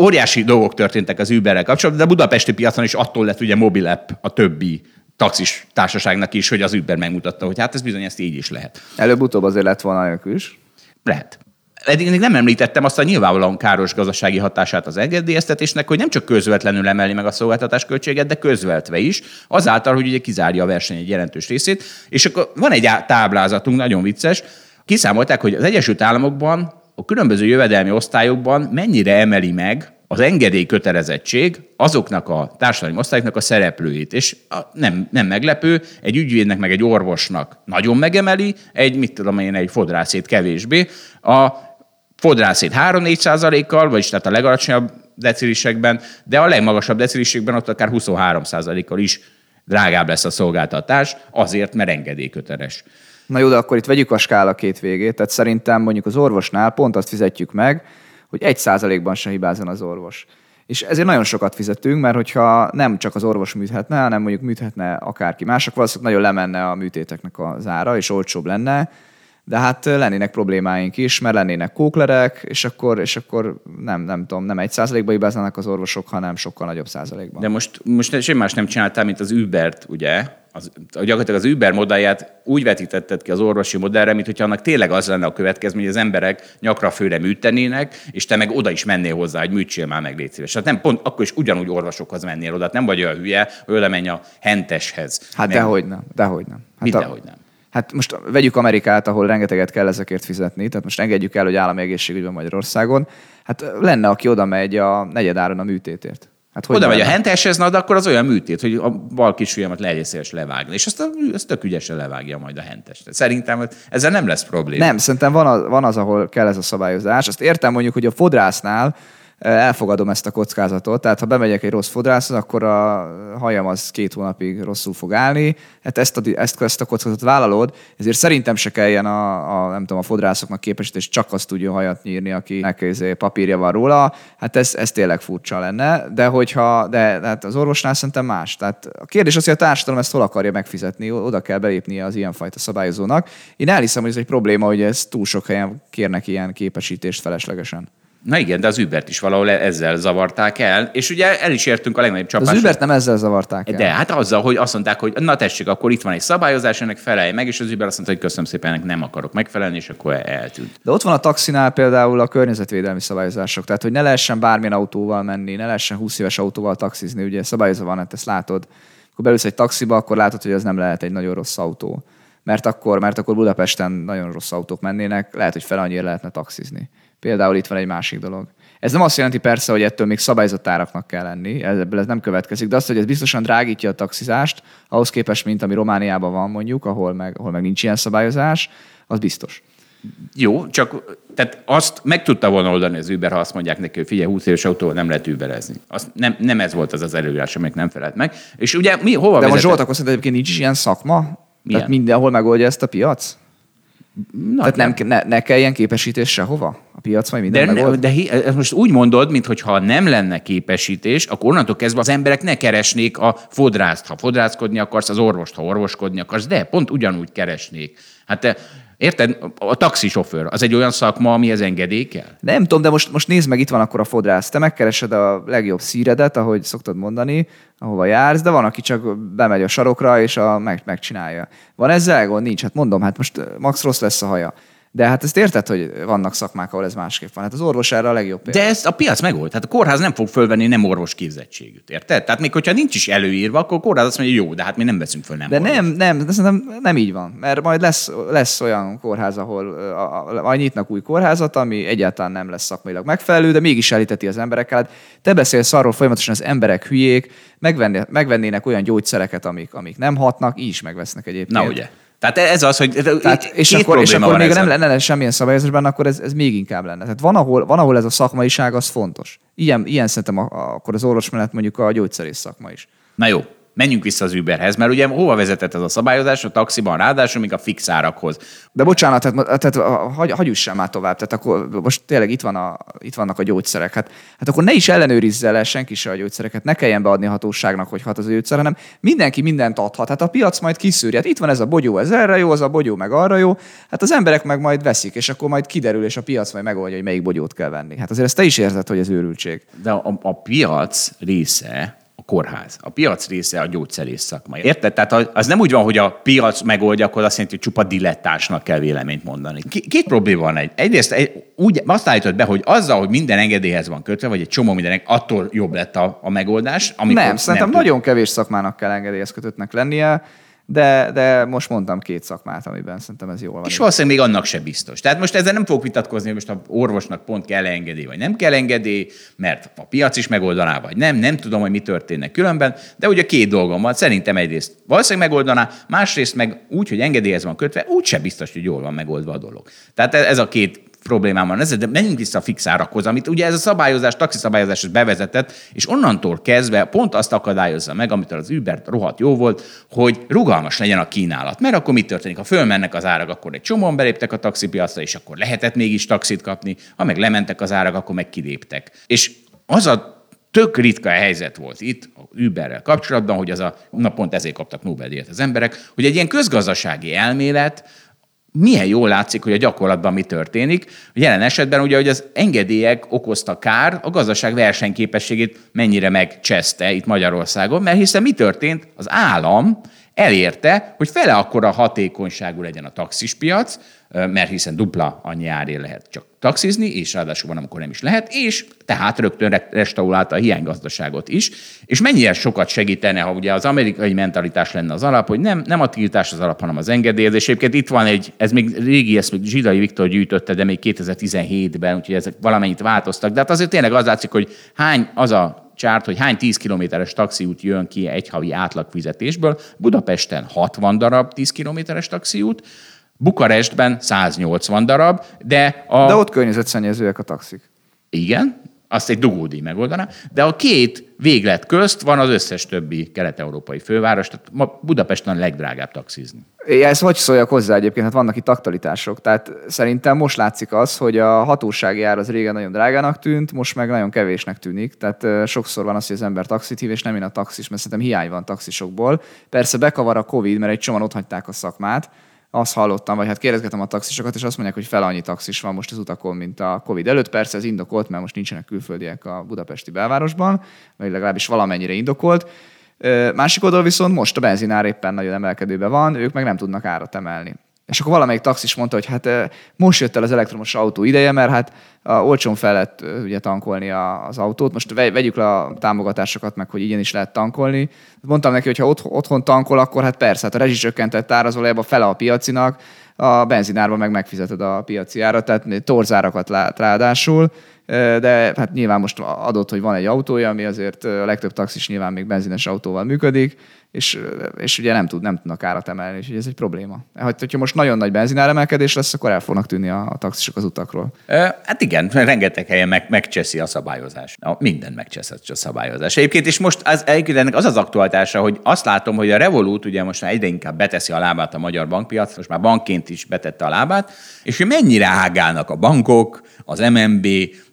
S1: óriási dolgok történtek az Uberrel kapcsolatban, de a budapesti piacon is attól lett ugye mobil app a többi taxis társaságnak is, hogy az Uber megmutatta, hogy hát ez bizony ezt így is lehet.
S2: Előbb-utóbb azért lett volna is.
S1: Lehet. Eddig még nem említettem azt a nyilvánvalóan káros gazdasági hatását az engedélyeztetésnek, hogy nem csak közvetlenül emeli meg a szolgáltatás költséget, de közvetve is, azáltal, hogy ugye kizárja a verseny egy jelentős részét. És akkor van egy táblázatunk, nagyon vicces, kiszámolták, hogy az Egyesült Államokban a különböző jövedelmi osztályokban mennyire emeli meg az engedély kötelezettség azoknak a társadalmi osztályoknak a szereplőit. És a, nem, nem meglepő, egy ügyvédnek meg egy orvosnak nagyon megemeli, egy, mit tudom én, egy fodrászét kevésbé. A fodrászét 3-4 százalékkal, vagyis tehát a legalacsonyabb decilisekben, de a legmagasabb decilisekben ott akár 23 százalékkal is drágább lesz a szolgáltatás, azért, mert engedélyköteles.
S2: Na jó, de akkor itt vegyük a skála két végét. Tehát szerintem mondjuk az orvosnál pont azt fizetjük meg, hogy egy százalékban se hibázzon az orvos. És ezért nagyon sokat fizetünk, mert hogyha nem csak az orvos műthetne, hanem mondjuk műthetne akárki mások, valószínűleg nagyon lemenne a műtéteknek az ára, és olcsóbb lenne, de hát lennének problémáink is, mert lennének kóklerek, és akkor, és akkor nem, nem tudom, nem egy százalékba hibáznának az orvosok, hanem sokkal nagyobb százalékban.
S1: De most, most semmi más nem csináltál, mint az Ubert, ugye? Az, gyakorlatilag az Uber modellját úgy vetítetted ki az orvosi modellre, mint hogyha annak tényleg az lenne a következmény, hogy az emberek nyakra főre műtenének, és te meg oda is mennél hozzá, hogy műtsél már meg, légy szíves. Tehát nem pont, akkor is ugyanúgy orvosokhoz mennél oda, nem vagy olyan hülye, hogy oda menj a henteshez.
S2: Hát
S1: Meg-
S2: dehogy nem, dehogy nem. Hát
S1: Mit
S2: a-
S1: dehogy nem?
S2: Hát most vegyük Amerikát, ahol rengeteget kell ezekért fizetni, tehát most engedjük el, hogy állami egészségügy van Magyarországon. Hát lenne, aki oda megy a negyedáron a műtétért. Hát hogy
S1: Oda megy a henteshez, na, de akkor az olyan műtét, hogy a bal kisujjamat legyen levágni. És azt, a, azt tök ügyesen levágja majd a hentes. Szerintem ezzel nem lesz probléma.
S2: Nem, szerintem van az, van az, ahol kell ez a szabályozás. Azt értem mondjuk, hogy a fodrásznál elfogadom ezt a kockázatot, tehát ha bemegyek egy rossz fodrászhoz, akkor a hajam az két hónapig rosszul fog állni, hát ezt a, ezt, ezt a kockázatot vállalod, ezért szerintem se kelljen a, a, nem tudom, a fodrászoknak képesítés csak azt tudja hajat nyírni, akinek izé papírja van róla, hát ez, ez tényleg furcsa lenne, de hogyha, de hát az orvosnál szerintem más. Tehát a kérdés az, hogy a társadalom ezt hol akarja megfizetni, oda kell belépnie az ilyenfajta szabályozónak. Én elhiszem, hogy ez egy probléma, hogy ez túl sok helyen kérnek ilyen képesítést feleslegesen.
S1: Na igen, de az Ubert is valahol ezzel zavarták el, és ugye el is értünk a legnagyobb csapásra.
S2: Az Ubert nem ezzel zavarták el.
S1: De hát azzal, hogy azt mondták, hogy na tessék, akkor itt van egy szabályozás, ennek felelj meg, és az Uber azt mondta, hogy köszönöm szépen, ennek nem akarok megfelelni, és akkor eltűnt.
S2: De ott van a taxinál például a környezetvédelmi szabályozások, tehát hogy ne lehessen bármilyen autóval menni, ne lehessen 20 éves autóval taxizni, ugye szabályozva van, hát ezt látod. Akkor belülsz egy taxiba, akkor látod, hogy ez nem lehet egy nagyon rossz autó. Mert akkor, mert akkor Budapesten nagyon rossz autók mennének, lehet, hogy fel annyira lehetne taxizni. Például itt van egy másik dolog. Ez nem azt jelenti persze, hogy ettől még szabályzott áraknak kell lenni, ebből ez nem következik, de azt, hogy ez biztosan drágítja a taxizást, ahhoz képest, mint ami Romániában van mondjuk, ahol meg, ahol meg nincs ilyen szabályozás, az biztos.
S1: Jó, csak tehát azt meg tudta volna oldani az Uber, ha azt mondják neki, hogy figyelj, 20 éves autóval nem lehet Uberezni. Azt nem, nem ez volt az az előírás, amelyik nem felelt meg. És ugye mi, hova
S2: De
S1: vezetett?
S2: most Zsolt, akkor szerintem egyébként nincs is ilyen szakma?
S1: Milyen?
S2: Tehát mindenhol megoldja ezt a piac?
S1: Na,
S2: Tehát nem, ne, ne kelljen képesítés sehova? A piac majd minden
S1: De,
S2: megold?
S1: de hi- ezt most úgy mondod, mintha nem lenne képesítés, akkor onnantól kezdve az emberek ne keresnék a fodrászt. Ha fodrászkodni akarsz, az orvost, ha orvoskodni akarsz, de pont ugyanúgy keresnék. Hát te, érted, a taxisofőr az egy olyan szakma, amihez engedély kell?
S2: Nem tudom, de most, most nézd meg, itt van akkor a fodrász. Te megkeresed a legjobb szíredet, ahogy szoktad mondani, ahova jársz, de van, aki csak bemegy a sarokra, és a, meg, megcsinálja. Van ezzel gond? Nincs. Hát mondom, hát most max rossz lesz a haja. De hát ezt érted, hogy vannak szakmák, ahol ez másképp van. Hát az orvos erre a legjobb példa.
S1: De ezt a piac megold. Tehát a kórház nem fog fölvenni nem orvos képzettségűt, érted? Tehát még hogyha nincs is előírva, akkor a kórház azt mondja, jó, de hát mi nem veszünk föl nem
S2: De
S1: orvost.
S2: nem, nem, de szerintem nem így van, mert majd lesz, lesz olyan kórház, ahol a, a, majd nyitnak új kórházat, ami egyáltalán nem lesz szakmailag megfelelő, de mégis elíteti az emberekkel. Hát te beszélsz arról folyamatosan, az emberek hülyék, megvenni, megvennének olyan gyógyszereket, amik, amik nem hatnak, így is megvesznek egyébként.
S1: Na ugye. Tehát ez az, hogy
S2: Tehát, és akkor, és akkor még nem
S1: ezzel.
S2: lenne semmilyen szabályozás benne, akkor ez, ez még inkább lenne. Tehát van ahol, van, ahol ez a szakmaiság az fontos. Ilyen, ilyen szerintem a, a, akkor az orvos mellett mondjuk a gyógyszerész szakma is.
S1: Na jó, menjünk vissza az Uberhez, mert ugye hova vezetett ez a szabályozás? A taxiban ráadásul még a fix árakhoz.
S2: De bocsánat, tehát, tehát a- hagy, hagyjussam már tovább. Tehát akkor most tényleg itt, van a, itt vannak a gyógyszerek. Hát, hát akkor ne is ellenőrizze le senki se a gyógyszereket, ne kelljen beadni a hatóságnak, hogy hat az a gyógyszer, hanem mindenki mindent adhat. Hát a piac majd kiszűri. Hát itt van ez a bogyó, ez erre jó, az a bogyó meg arra jó. Hát az emberek meg majd veszik, és akkor majd kiderül, és a piac majd megoldja, hogy melyik bogyót kell venni. Hát azért ezt te is érzed, hogy ez őrültség.
S1: De a, a piac része a kórház. A piac része a gyógyszerész szakma. Érted? Tehát az- nem úgy van, hogy a piac megoldja, akkor azt jelenti, hogy csupa dilettánsnak kell véleményt mondani. Két probléma van egy. Egyrészt egy, úgy azt állítod be, hogy azzal, hogy minden engedélyhez van kötve, vagy egy csomó mindenek, attól jobb lett a, a megoldás. Amikor
S2: nem, szerintem
S1: tud-
S2: nagyon kevés szakmának kell engedélyhez kötöttnek lennie, de, de most mondtam két szakmát, amiben szerintem ez jól van.
S1: És valószínűleg még annak se biztos. Tehát most ezzel nem fogok vitatkozni, hogy most a orvosnak pont kell engedély, vagy nem kell engedély, mert a piac is megoldaná, vagy nem, nem tudom, hogy mi történne különben, de ugye két dolgom van. Szerintem egyrészt valószínűleg megoldaná, másrészt meg úgy, hogy engedélyhez van kötve, úgy sem biztos, hogy jól van megoldva a dolog. Tehát ez a két problémám van ezzel, de menjünk vissza a fix amit ugye ez a szabályozás, taxiszabályozás ez bevezetett, és onnantól kezdve pont azt akadályozza meg, amitől az Uber rohadt jó volt, hogy rugalmas legyen a kínálat. Mert akkor mi történik? Ha fölmennek az árak, akkor egy csomóan beléptek a taxipiacra, és akkor lehetett mégis taxit kapni, ha meg lementek az árak, akkor meg kiléptek. És az a tök ritka helyzet volt itt a Uberrel kapcsolatban, hogy az a, na pont ezért kaptak Nobel-díjat az emberek, hogy egy ilyen közgazdasági elmélet, milyen jól látszik, hogy a gyakorlatban mi történik. Jelen esetben ugye, hogy az engedélyek okozta kár, a gazdaság versenyképességét mennyire megcseszte itt Magyarországon, mert hiszen mi történt? Az állam elérte, hogy fele akkora hatékonyságú legyen a taxispiac, mert hiszen dupla annyi árért lehet csak taxizni, és ráadásul van, amikor nem is lehet, és tehát rögtön re- restaurálta a hiánygazdaságot is, és mennyire sokat segítene, ha ugye az amerikai mentalitás lenne az alap, hogy nem, nem a tiltás az alap, hanem az engedélyezés. Egyébként itt van egy, ez még régi, ezt még Zsidai Viktor gyűjtötte, de még 2017-ben, úgyhogy ezek valamennyit változtak. De hát azért tényleg az látszik, hogy hány az a csárt, hogy hány 10 kilométeres taxiút jön ki egy havi átlagfizetésből. Budapesten 60 darab 10 kilométeres taxiút, Bukarestben 180 darab, de a...
S2: De ott környezetszennyezőek a taxik.
S1: Igen, azt egy dugódíj megoldaná, de a két véglet közt van az összes többi kelet-európai főváros, tehát ma Budapesten a legdrágább taxizni.
S2: É, Ez hogy szóljak hozzá egyébként? Hát vannak itt aktualitások. Tehát szerintem most látszik az, hogy a hatósági ár az régen nagyon drágának tűnt, most meg nagyon kevésnek tűnik. Tehát sokszor van az, hogy az ember taxit hív, és nem én a taxis, mert szerintem hiány van taxisokból. Persze bekavar a Covid, mert egy csomóan ott hagyták a szakmát, azt hallottam, vagy hát kérdezgetem a taxisokat, és azt mondják, hogy fel annyi taxis van most az utakon, mint a Covid előtt. Persze ez indokolt, mert most nincsenek külföldiek a budapesti belvárosban, vagy legalábbis valamennyire indokolt. Másik oldal viszont most a benzinár éppen nagyon emelkedőben van, ők meg nem tudnak árat emelni. És akkor valamelyik taxis mondta, hogy hát most jött el az elektromos autó ideje, mert hát olcsón fel lehet ugye tankolni az autót. Most vegyük le a támogatásokat meg, hogy igenis lehet tankolni. Mondtam neki, hogy ha otthon tankol, akkor hát persze, hát a rezsicsökkentett árazolajában fele a piacinak, a benzinárban meg megfizeted a piaci árat, tehát torzárakat lát ráadásul, de hát nyilván most adott, hogy van egy autója, ami azért a legtöbb taxis nyilván még benzines autóval működik, és, és ugye nem, tud, nem tudnak árat emelni, és ez egy probléma. Hát, hogyha most nagyon nagy benzináremelkedés lesz, akkor el fognak tűnni a, a taxisok az utakról.
S1: Hát igen, rengeteg helyen meg, megcseszi a szabályozás. Na, minden megcseszett a szabályozás. Egyébként, és most az, egyébként ennek az az aktualitása, hogy azt látom, hogy a Revolut ugye most már egyre inkább beteszi a lábát a magyar bankpiac, most már bankként is betette a lábát, és hogy mennyire ágálnak a bankok, az MNB,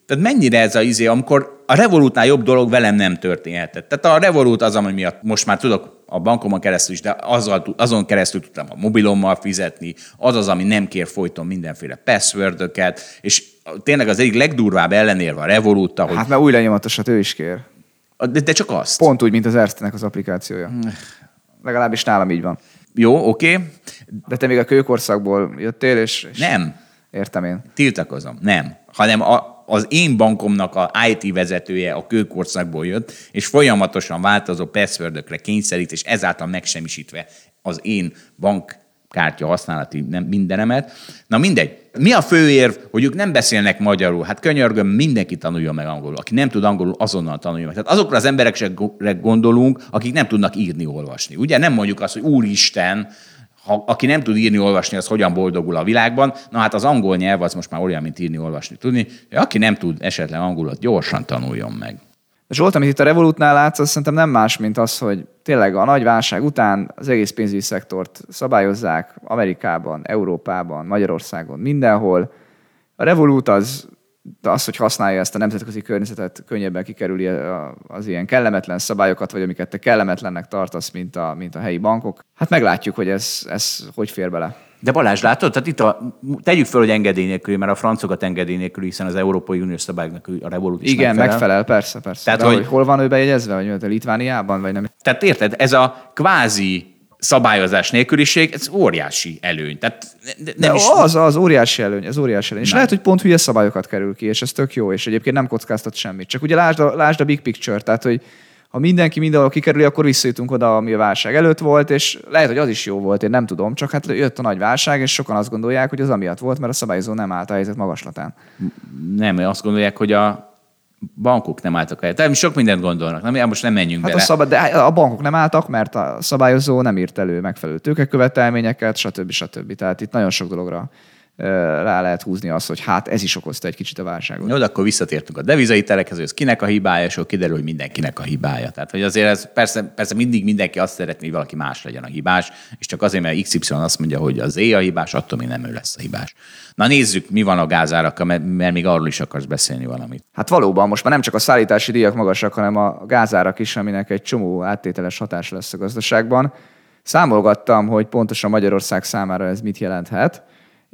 S1: tehát mennyire ez a izé, amikor a Revolutnál jobb dolog velem nem történhetett. Tehát a Revolut az, ami miatt most már tudok a bankomon keresztül is, de azzal, azon keresztül tudtam a mobilommal fizetni, az az, ami nem kér folyton mindenféle password és tényleg az egyik legdurvább ellenérve a Revolut,
S2: hogy... Hát mert új lenyomatosat ő is kér.
S1: De, de csak azt.
S2: Pont úgy, mint az Erste-nek az applikációja. Legalábbis nálam így van.
S1: Jó, oké. Okay.
S2: De te még a kőkorszakból jöttél, és... és...
S1: Nem.
S2: Értem én.
S1: Tiltakozom. Nem. Hanem a, az én bankomnak a IT vezetője a kőkorszakból jött, és folyamatosan változó passwordökre kényszerít, és ezáltal megsemmisítve az én bank kártya használati mindenemet. Na mindegy. Mi a fő érv, hogy ők nem beszélnek magyarul? Hát könyörgöm, mindenki tanuljon meg angolul. Aki nem tud angolul, azonnal tanuljon meg. Tehát azokra az emberekre gondolunk, akik nem tudnak írni, olvasni. Ugye nem mondjuk azt, hogy úristen, ha, aki nem tud írni, olvasni, az hogyan boldogul a világban. Na hát az angol nyelv az most már olyan, mint írni, olvasni, tudni. Aki nem tud esetleg angolot, gyorsan tanuljon meg.
S2: Zsolt, amit itt a Revolutnál látsz, az szerintem nem más, mint az, hogy tényleg a nagy válság után az egész pénzügyi szektort szabályozzák Amerikában, Európában, Magyarországon, mindenhol. A Revolut az de az, hogy használja ezt a nemzetközi környezetet, könnyebben kikerüli az ilyen kellemetlen szabályokat, vagy amiket te kellemetlennek tartasz, mint a, mint a helyi bankok. Hát meglátjuk, hogy ez, ez hogy fér bele.
S1: De Balázs, látod? Tehát itt a, tegyük fel, hogy engedély nélkül, mert a francokat engedély nélkül, hiszen az Európai Uniós szabályoknak a Revolut is
S2: Igen, megfelel. megfelel, persze, persze. Tehát, De hogy, hol van ő bejegyezve, vagy Litvániában, vagy nem?
S1: Tehát érted, ez a kvázi szabályozás nélküliség, ez óriási előny. Tehát
S2: nem De is... az, az óriási előny, ez óriási előny. És lehet, hogy pont hülye szabályokat kerül ki, és ez tök jó, és egyébként nem kockáztat semmit. Csak ugye lásd a, lásd a big picture, tehát hogy ha mindenki mindenhol kikerüli, akkor visszajutunk oda, ami a válság előtt volt, és lehet, hogy az is jó volt, én nem tudom, csak hát jött a nagy válság, és sokan azt gondolják, hogy az amiatt volt, mert a szabályozó nem állt a helyzet magaslatán.
S1: Nem, azt gondolják, hogy a bankok nem álltak el. Tehát sok mindent gondolnak. Nem, most nem menjünk hát
S2: bele. A szabad, de a bankok nem álltak, mert a szabályozó nem írt elő megfelelő tőkekövetelményeket, stb. stb. Tehát itt nagyon sok dologra rá lehet húzni azt, hogy hát ez is okozta egy kicsit a válságot.
S1: Jó, de akkor visszatértünk a devizai terekhez, hogy ez kinek a hibája, és akkor kiderül, hogy mindenkinek a hibája. Tehát, hogy azért ez persze, persze mindig mindenki azt szeretné, hogy valaki más legyen a hibás, és csak azért, mert XY azt mondja, hogy az E a hibás, attól még nem ő lesz a hibás. Na nézzük, mi van a gázárakkal, mert, mert még arról is akarsz beszélni valamit.
S2: Hát valóban, most már nem csak a szállítási díjak magasak, hanem a gázárak is, aminek egy csomó áttételes hatása lesz a gazdaságban. Számolgattam, hogy pontosan Magyarország számára ez mit jelenthet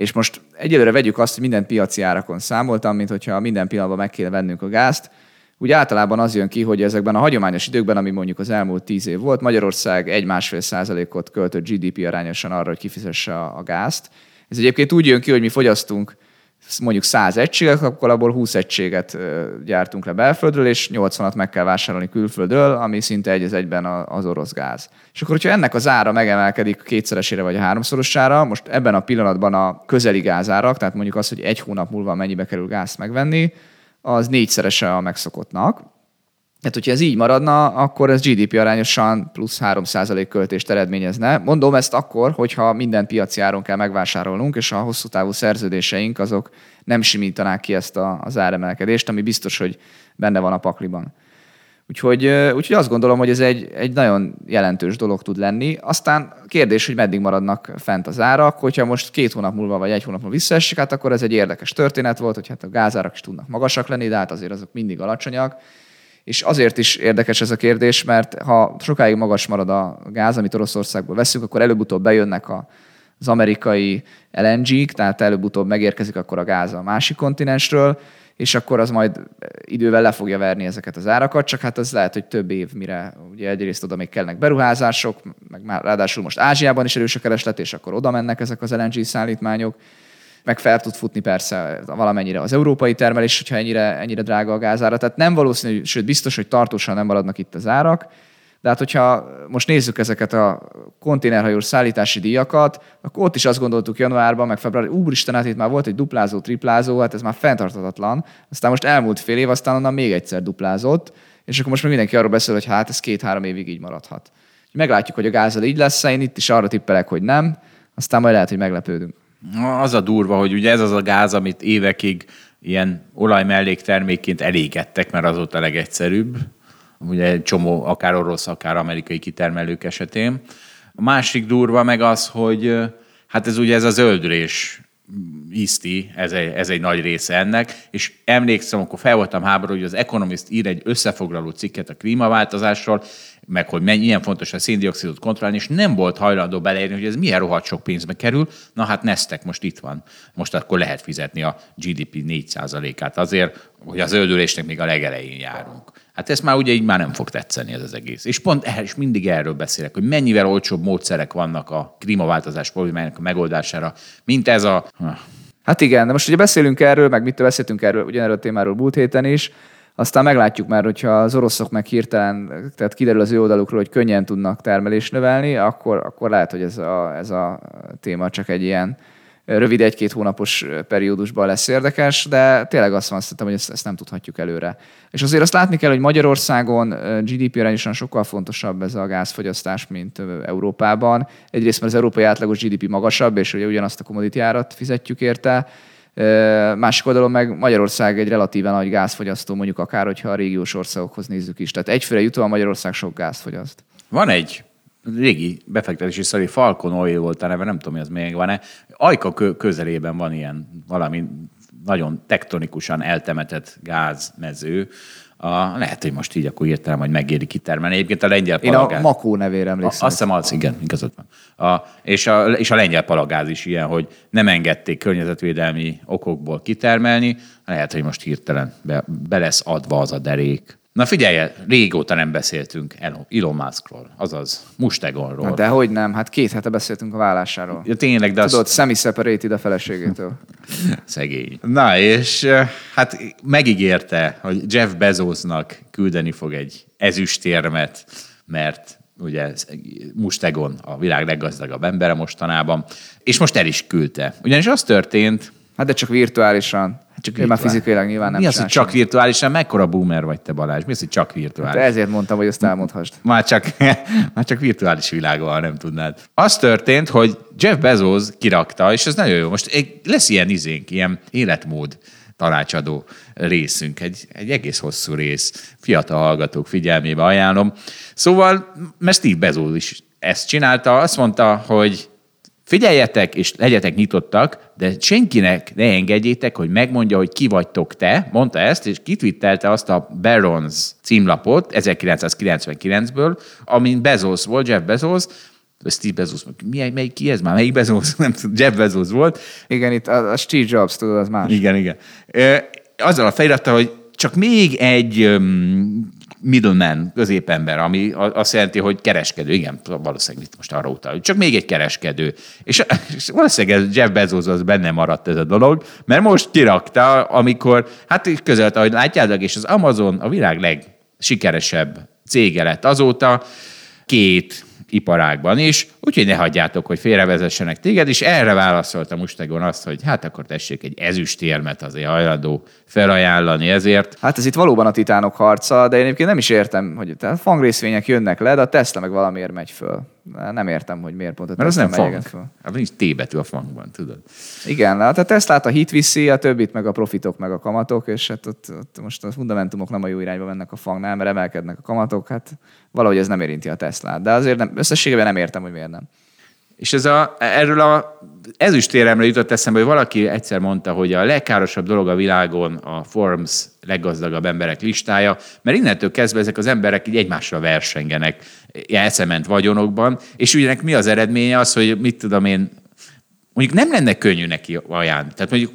S2: és most egyelőre vegyük azt, hogy minden piaci árakon számoltam, mint hogyha minden pillanatban meg kéne vennünk a gázt. Úgy általában az jön ki, hogy ezekben a hagyományos időkben, ami mondjuk az elmúlt tíz év volt, Magyarország egy-másfél százalékot költött GDP arányosan arra, hogy kifizesse a gázt. Ez egyébként úgy jön ki, hogy mi fogyasztunk mondjuk 100 egységet, akkor abból 20 egységet gyártunk le belföldről, és 80-at meg kell vásárolni külföldről, ami szinte egy az egyben az orosz gáz. És akkor, hogyha ennek az ára megemelkedik kétszeresére vagy a háromszorosára, most ebben a pillanatban a közeli gázárak, tehát mondjuk az, hogy egy hónap múlva mennyibe kerül gázt megvenni, az négyszerese a megszokottnak. Tehát, hogyha ez így maradna, akkor ez GDP arányosan plusz 3% költést eredményezne. Mondom ezt akkor, hogyha minden piaci áron kell megvásárolnunk, és a hosszú távú szerződéseink azok nem simítanák ki ezt a, az áremelkedést, ami biztos, hogy benne van a pakliban. Úgyhogy, úgyhogy azt gondolom, hogy ez egy, egy nagyon jelentős dolog tud lenni. Aztán kérdés, hogy meddig maradnak fent az árak. Hogyha most két hónap múlva vagy egy hónap múlva visszaesik, hát akkor ez egy érdekes történet volt, hogy hát a gázárak is tudnak magasak lenni, de hát azért azok mindig alacsonyak és azért is érdekes ez a kérdés, mert ha sokáig magas marad a gáz, amit Oroszországból veszünk, akkor előbb-utóbb bejönnek a, az amerikai LNG-k, tehát előbb-utóbb megérkezik akkor a gáz a másik kontinensről, és akkor az majd idővel le fogja verni ezeket az árakat, csak hát az lehet, hogy több év, mire ugye egyrészt oda még kellnek beruházások, meg már ráadásul most Ázsiában is erős a kereslet, és akkor oda mennek ezek az LNG szállítmányok, meg fel tud futni persze valamennyire az európai termelés, hogyha ennyire, ennyire drága a gázára. Tehát nem valószínű, sőt biztos, hogy tartósan nem maradnak itt az árak, de hát, hogyha most nézzük ezeket a konténerhajós szállítási díjakat, akkor ott is azt gondoltuk januárban, meg februárban, úristen, hát itt már volt egy duplázó, triplázó, hát ez már fenntartatatlan. Aztán most elmúlt fél év, aztán onnan még egyszer duplázott, és akkor most meg mindenki arról beszél, hogy hát ez két-három évig így maradhat. Meglátjuk, hogy a gázzal így lesz, én itt is arra tippelek, hogy nem, aztán majd lehet, hogy meglepődünk.
S1: Az a durva, hogy ugye ez az a gáz, amit évekig ilyen olaj melléktermékként elégettek, mert az ott a legegyszerűbb, ugye egy csomó akár orosz, akár amerikai kitermelők esetén. A másik durva meg az, hogy hát ez ugye ez a zöldülés iszti, ez egy, ez egy nagy része ennek, és emlékszem, akkor fel voltam háború, hogy az Economist ír egy összefoglaló cikket a klímaváltozásról, meg hogy mennyi, ilyen fontos a széndiokszidot kontrollálni, és nem volt hajlandó beleérni, hogy ez milyen rohadt sok pénzbe kerül. Na hát neztek, most itt van. Most akkor lehet fizetni a GDP 4%-át azért, hogy az öldülésnek még a legelején járunk. Hát ez már ugye így már nem fog tetszeni ez az egész. És pont ehhez is mindig erről beszélek, hogy mennyivel olcsóbb módszerek vannak a klímaváltozás problémájának a megoldására, mint ez a...
S2: Hát igen, de most ugye beszélünk erről, meg mit beszéltünk erről, ugyanerről a témáról múlt héten is, aztán meglátjuk már, hogyha az oroszok meg hirtelen, tehát kiderül az ő oldalukról, hogy könnyen tudnak termelést növelni, akkor, akkor lehet, hogy ez a, ez a téma csak egy ilyen rövid egy-két hónapos periódusban lesz érdekes, de tényleg azt van, hogy ezt, ezt nem tudhatjuk előre. És azért azt látni kell, hogy Magyarországon GDP arányosan sokkal fontosabb ez a gázfogyasztás, mint Európában. Egyrészt, mert az európai átlagos GDP magasabb, és ugye ugyanazt a commodity árat fizetjük érte, Másik oldalon meg Magyarország egy relatíven nagy gázfogyasztó, mondjuk akár, hogyha a régiós országokhoz nézzük is. Tehát egyfőre jutóan Magyarország sok gáz fogyaszt.
S1: Van egy régi befektetési szari Falcon Oil volt a neve, nem tudom, hogy az még van-e. Ajka közelében van ilyen valami nagyon tektonikusan eltemetett gázmező, a, lehet, hogy most így akkor értelem, hogy megéri kitermelni. Egyébként a lengyel
S2: palagáz... Én a Makó nevére emlékszem.
S1: Azt hiszem, az, igen, igazad van. A, és, a, és a lengyel palagáz is ilyen, hogy nem engedték környezetvédelmi okokból kitermelni. Lehet, hogy most hirtelen be, be lesz adva az a derék. Na figyelj, régóta nem beszéltünk Elon Muskról, azaz Mustegonról.
S2: Na de hogy nem, hát két hete beszéltünk a vállásáról.
S1: Ja, tényleg, de
S2: Tudod, az... semi-separated a feleségétől.
S1: Szegény. Na és hát megígérte, hogy Jeff Bezosnak küldeni fog egy ezüstérmet, mert ugye Mustegon a világ leggazdagabb embere mostanában, és most el is küldte. Ugyanis az történt...
S2: Hát de csak virtuálisan. Csak Én már fizikailag nyilván nem
S1: Mi az, hogy csak virtuálisan? Mekkora boomer vagy te Balázs? Mi az, hogy csak virtuális? Hát
S2: ezért mondtam, hogy ezt elmondhast.
S1: Már csak, már csak virtuális világban nem tudnád. Az történt, hogy Jeff Bezos kirakta, és ez nagyon jó. Most lesz ilyen izénk, ilyen életmód tanácsadó részünk, egy, egy egész hosszú rész. Fiatal hallgatók figyelmébe ajánlom. Szóval, mert Steve Bezos is ezt csinálta, azt mondta, hogy Figyeljetek és legyetek nyitottak, de senkinek ne engedjétek, hogy megmondja, hogy ki vagytok te. Mondta ezt, és kitvittelte azt a Barons címlapot 1999-ből, amin Bezos volt, Jeff Bezos, Steve Bezos, mi, melyik, ki ez már? Melyik Bezos? Nem tudom, Jeff Bezos volt.
S2: Igen, itt a, a Steve Jobs, tudod, az más.
S1: Igen, igen. Azzal a felirattal, hogy csak még egy um, middleman, középember, ami azt jelenti, hogy kereskedő. Igen, valószínűleg itt most arra utal. Csak még egy kereskedő. És, és valószínűleg ez Jeff Bezos az benne maradt ez a dolog, mert most kirakta, amikor, hát közölte, hogy látjátok, és az Amazon a világ legsikeresebb cége lett azóta, két iparágban is, úgyhogy ne hagyjátok, hogy félrevezessenek téged, és erre válaszolta Mustegon azt, hogy hát akkor tessék egy ezüstérmet azért hajlandó felajánlani ezért.
S2: Hát ez itt valóban a titánok harca, de én egyébként nem is értem, hogy tehát fangrészvények jönnek le, de a Tesla meg valamiért megy föl. Nem értem, hogy miért pont a
S1: Mert az nem fang. Föl. Hát nincs T betű a fangban, tudod.
S2: Igen, hát a Tesla a hit viszi, a többit meg a profitok, meg a kamatok, és hát ott, ott most a fundamentumok nem a jó irányba mennek a fangnál, mert emelkednek a kamatok, hát valahogy ez nem érinti a Teslát. De azért nem, összességében nem értem, hogy miért nem.
S1: És ez a, erről a ezüstéremre jutott eszembe, hogy valaki egyszer mondta, hogy a legkárosabb dolog a világon a Forbes leggazdagabb emberek listája, mert innentől kezdve ezek az emberek így egymásra versengenek elszement vagyonokban, és ugye mi az eredménye az, hogy mit tudom én, mondjuk nem lenne könnyű neki ajánlani. Tehát mondjuk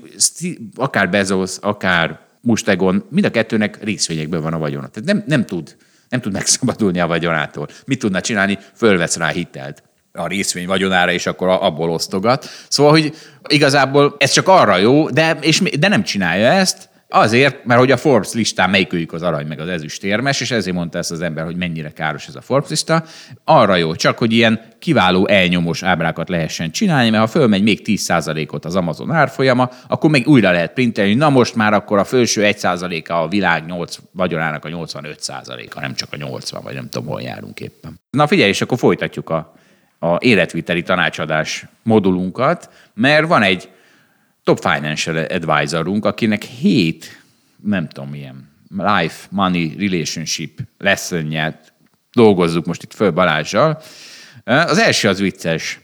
S1: akár Bezos, akár Mustegon, mind a kettőnek részvényekből van a vagyona. Tehát nem, nem tud nem tud megszabadulni a vagyonától. Mit tudna csinálni? Fölvesz rá hitelt a részvény vagyonára, és akkor abból osztogat. Szóval, hogy igazából ez csak arra jó, de, és, de nem csinálja ezt, Azért, mert hogy a Forbes listán melyikőjük az arany meg az ezüst érmes, és ezért mondta ezt az ember, hogy mennyire káros ez a Forbes lista. Arra jó, csak hogy ilyen kiváló elnyomós ábrákat lehessen csinálni, mert ha fölmegy még 10%-ot az Amazon árfolyama, akkor még újra lehet printelni, na most már akkor a felső 1%-a a világ 8 vagyonának a 85%-a, nem csak a 80, vagy nem tudom, hol járunk éppen. Na figyelj, és akkor folytatjuk a, a életviteli tanácsadás modulunkat, mert van egy top financial advisorunk, akinek hét, nem tudom milyen, life, money, relationship lessonját dolgozzuk most itt föl Balázsjal. Az első az vicces,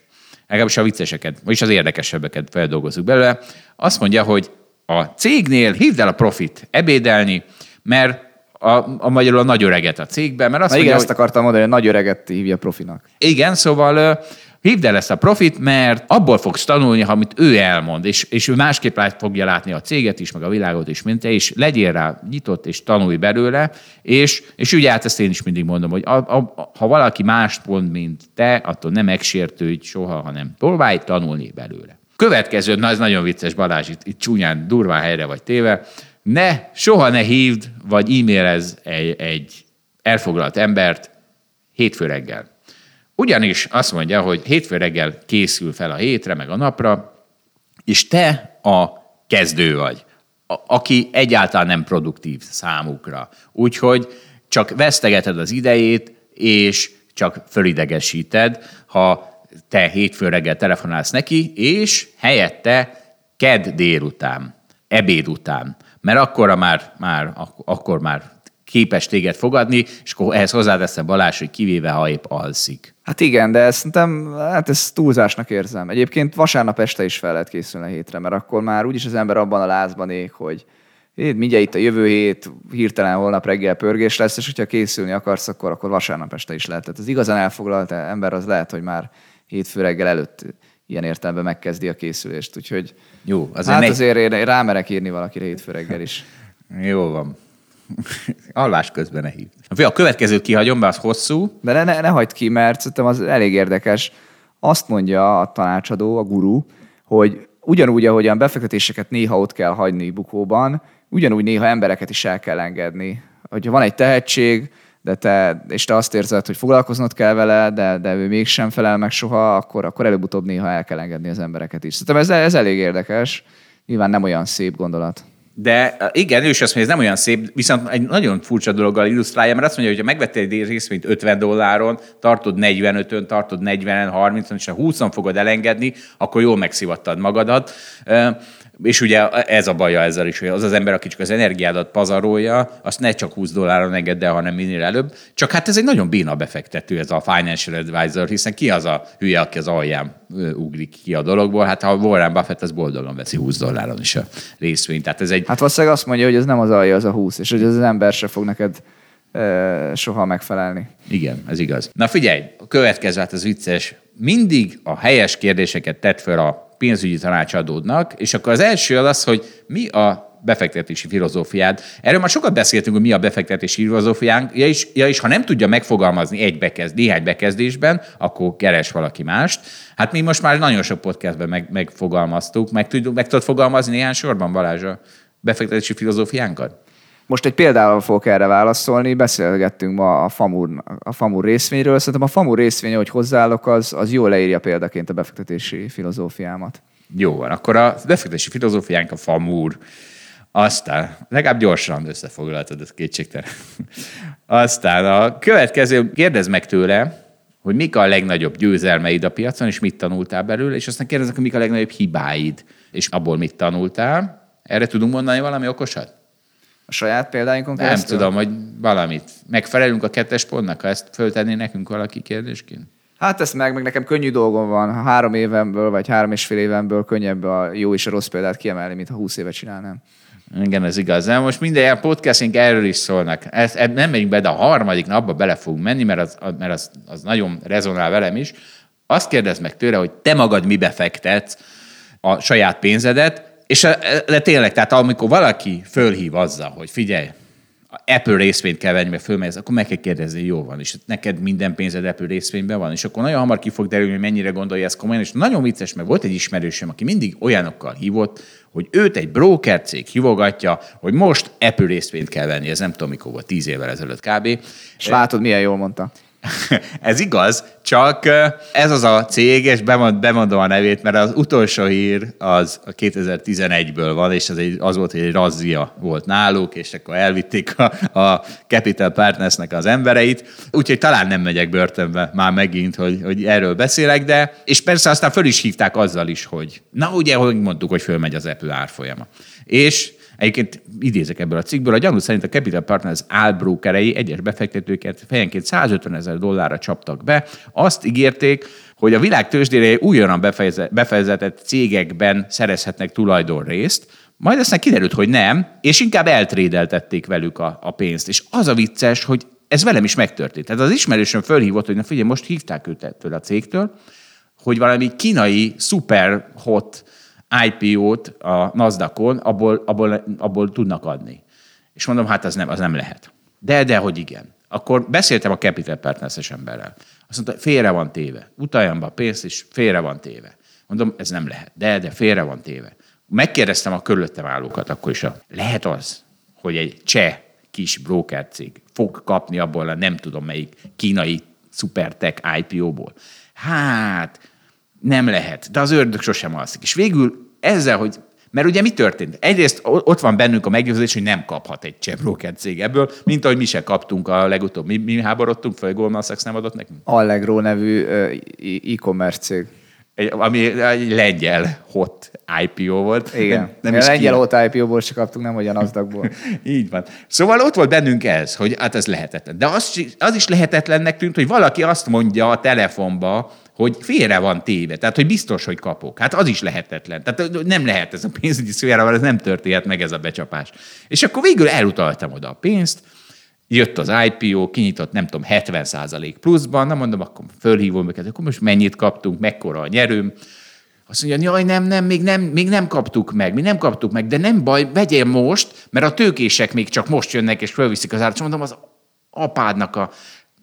S1: legalábbis a vicceseket, vagyis az érdekesebbeket feldolgozzuk belőle. Azt mondja, hogy a cégnél hívd el a profit ebédelni, mert a, a magyarul a nagy öreget a cégben, mert azt
S2: Na
S1: mondja,
S2: igen, hogy... ezt akartam mondani, hogy a nagy öreget hívja profinak.
S1: Igen, szóval hívd el ezt a profit, mert abból fogsz tanulni, amit ő elmond, és, és ő másképp lát, fogja látni a céget is, meg a világot is, mint te, és legyél rá nyitott, és tanulj belőle, és, és ugye hát ezt én is mindig mondom, hogy a, a, ha valaki mást mond, mint te, attól nem megsértődj soha, hanem próbálj tanulni belőle. Következő, na ez nagyon vicces, Balázs, itt, itt csúnyán, durván helyre vagy téve, ne, soha ne hívd, vagy e-mailez egy, egy elfoglalt embert hétfő reggel. Ugyanis azt mondja, hogy hétfő reggel készül fel a hétre, meg a napra, és te a kezdő vagy, a, aki egyáltalán nem produktív számukra. Úgyhogy csak vesztegeted az idejét, és csak fölidegesíted, ha te hétfő reggel telefonálsz neki, és helyette kedd délután, ebéd után, mert akkor már, már, akkor már képes téged fogadni, és akkor ehhez hozzáteszem Balázs, hogy kivéve, ha épp alszik.
S2: Hát igen, de ezt szerintem, hát ezt túlzásnak érzem. Egyébként vasárnap este is fel lehet készülni a hétre, mert akkor már úgyis az ember abban a lázban ég, hogy én mindjárt itt a jövő hét, hirtelen holnap reggel pörgés lesz, és hogyha készülni akarsz, akkor, akkor vasárnap este is lehet. Tehát az igazán elfoglalt ember az lehet, hogy már hétfő reggel előtt ilyen értelemben megkezdi a készülést. Úgyhogy
S1: Jó,
S2: azért hát azért én rámerek írni valakire hétfő reggel is.
S1: Jó van. Alvás közben ne hív. A következőt kihagyom, be az hosszú.
S2: De ne, ne, ne hagyd ki, mert szerintem az elég érdekes. Azt mondja a tanácsadó, a guru, hogy ugyanúgy, ahogyan befektetéseket néha ott kell hagyni bukóban, ugyanúgy néha embereket is el kell engedni. Hogyha van egy tehetség, de te, és te azt érzed, hogy foglalkoznod kell vele, de, de ő mégsem felel meg soha, akkor, akkor előbb-utóbb néha el kell engedni az embereket is. Szerintem ez, ez elég érdekes. Nyilván nem olyan szép gondolat.
S1: De igen, ő is azt mondja, ez nem olyan szép, viszont egy nagyon furcsa dologgal illusztrálja, mert azt mondja, hogy ha megvettél egy részvényt 50 dolláron, tartod 45-ön, tartod 40-en, 30-on, és ha 20-on fogod elengedni, akkor jól megszivattad magadat és ugye ez a baja ezzel is, hogy az az ember, aki csak az energiádat pazarolja, azt ne csak 20 dolláron engedd el, hanem minél előbb. Csak hát ez egy nagyon béna befektető, ez a financial advisor, hiszen ki az a hülye, aki az alján ugrik ki a dologból? Hát ha Warren Buffett, az boldogan veszi 20 dolláron is a részvényt. Tehát ez egy...
S2: Hát valószínűleg azt mondja, hogy ez nem az alja, az a 20, és hogy az ember se fog neked soha megfelelni.
S1: Igen, ez igaz. Na figyelj, a következő, hát az vicces. Mindig a helyes kérdéseket tett fel a pénzügyi tanácsadódnak, és akkor az első az hogy mi a befektetési filozófiád. Erről már sokat beszéltünk, hogy mi a befektetési filozófiánk, ja is, ja is ha nem tudja megfogalmazni egy bekezd, néhány bekezdésben, akkor keres valaki mást. Hát mi most már nagyon sok podcastben meg, megfogalmaztuk. Meg, tud, meg tudod fogalmazni néhány sorban, Balázs, a befektetési filozófiánkat?
S2: Most egy példával fogok erre válaszolni. Beszélgettünk ma a FAMUR, a FAMUR részvényről. Szerintem a FAMUR részvény, hogy hozzáállok, az, az jól leírja példaként a befektetési filozófiámat.
S1: Jó van, akkor a befektetési filozófiánk a FAMUR. Aztán, legalább gyorsan összefoglaltad, ez kétségtelen. Aztán a következő, kérdezd meg tőle, hogy mik a legnagyobb győzelmeid a piacon, és mit tanultál belőle, és aztán kérdezek, hogy mik a legnagyobb hibáid, és abból mit tanultál. Erre tudunk mondani valami okosat?
S2: A saját példáinkon
S1: Nem keresztül? tudom, hogy valamit. Megfelelünk a kettes pontnak, ha ezt föltenné nekünk valaki kérdésként?
S2: Hát ezt meg, meg nekem könnyű dolgom van. Ha három évemből, vagy három és fél évemből könnyebb a jó és a rossz példát kiemelni, mint ha húsz évet csinálnám.
S1: Igen, ez igaz. De most minden podcastink erről is szólnak. Ezt, nem megyünk be, de a harmadik napba bele fogunk menni, mert az, mert az, az nagyon rezonál velem is. Azt kérdez meg tőle, hogy te magad mi befektetsz, a saját pénzedet, és de tényleg, tehát amikor valaki fölhív azzal, hogy figyelj, Apple részvényt kell venni, mert fölmegysz, akkor meg kell kérdezni, jó van, és neked minden pénzed Apple részvényben van, és akkor nagyon hamar ki fog derülni, hogy mennyire gondolja ezt komolyan, és nagyon vicces, mert volt egy ismerősöm, aki mindig olyanokkal hívott, hogy őt egy broker cég hívogatja, hogy most Apple részvényt kell venni, ez nem tudom mikor volt, tíz évvel ezelőtt kb.
S2: És látod, milyen jól mondta.
S1: ez igaz, csak ez az a cég, és bemond, bemondom a nevét, mert az utolsó hír az a 2011-ből van, és az, egy, az volt, hogy egy razzia volt náluk, és akkor elvitték a, a Capital Partnersnek az embereit. Úgyhogy talán nem megyek börtönbe már megint, hogy, hogy erről beszélek, de és persze aztán föl is hívták azzal is, hogy na ugye, hogy mondtuk, hogy fölmegy az Apple árfolyama. És Egyébként idézek ebből a cikkből, a gyanú szerint a Capital Partners álbrókerei egyes befektetőket fejenként 150 ezer dollárra csaptak be. Azt ígérték, hogy a világ tőzsdére újonnan befejezetett cégekben szerezhetnek tulajdonrészt, majd aztán kiderült, hogy nem, és inkább eltrédeltették velük a, a pénzt. És az a vicces, hogy ez velem is megtörtént. Tehát az ismerősöm fölhívott, hogy na figyelj, most hívták őt ettől a cégtől, hogy valami kínai super hot IPO-t a NASDAQ-on, abból, abból, abból tudnak adni. És mondom, hát az nem, az nem lehet. De, de, hogy igen. Akkor beszéltem a Capital Partners-es emberrel. Azt mondta, félre van téve. Utaljam be a pénzt, és félre van téve. Mondom, ez nem lehet. De, de félre van téve. Megkérdeztem a körülöttem állókat akkor is, a, lehet az, hogy egy cseh kis broker cég fog kapni abból a nem tudom melyik kínai supertech IPO-ból. Hát, nem lehet, de az ördög sosem alszik. És végül ezzel, hogy mert ugye mi történt? Egyrészt ott van bennünk a meggyőződés, hogy nem kaphat egy cseh broker cég ebből, mint ahogy mi se kaptunk a legutóbb. Mi, mi háborodtunk fel, Goldman Sachs nem adott nekünk?
S2: Allegro nevű e-commerce cég.
S1: Egy, ami egy lengyel hot IPO volt.
S2: Igen. Nem, nem is lengyel hot IPO-ból se kaptunk, nem hogy a nasdaq
S1: Így van. Szóval ott volt bennünk ez, hogy hát ez lehetetlen. De az, az is lehetetlennek tűnt, hogy valaki azt mondja a telefonba, hogy félre van téve, tehát hogy biztos, hogy kapok. Hát az is lehetetlen. Tehát nem lehet ez a pénzügyi szférával, ez nem történhet meg ez a becsapás. És akkor végül elutaltam oda a pénzt, jött az IPO, kinyitott nem tudom 70 pluszban, na mondom, akkor fölhívom őket, akkor most mennyit kaptunk, mekkora a nyerőm, azt mondja, jaj, nem, nem, még nem, még nem kaptuk meg, mi nem kaptuk meg, de nem baj, vegyél most, mert a tőkések még csak most jönnek, és fölviszik az árat. Mondom, az apádnak a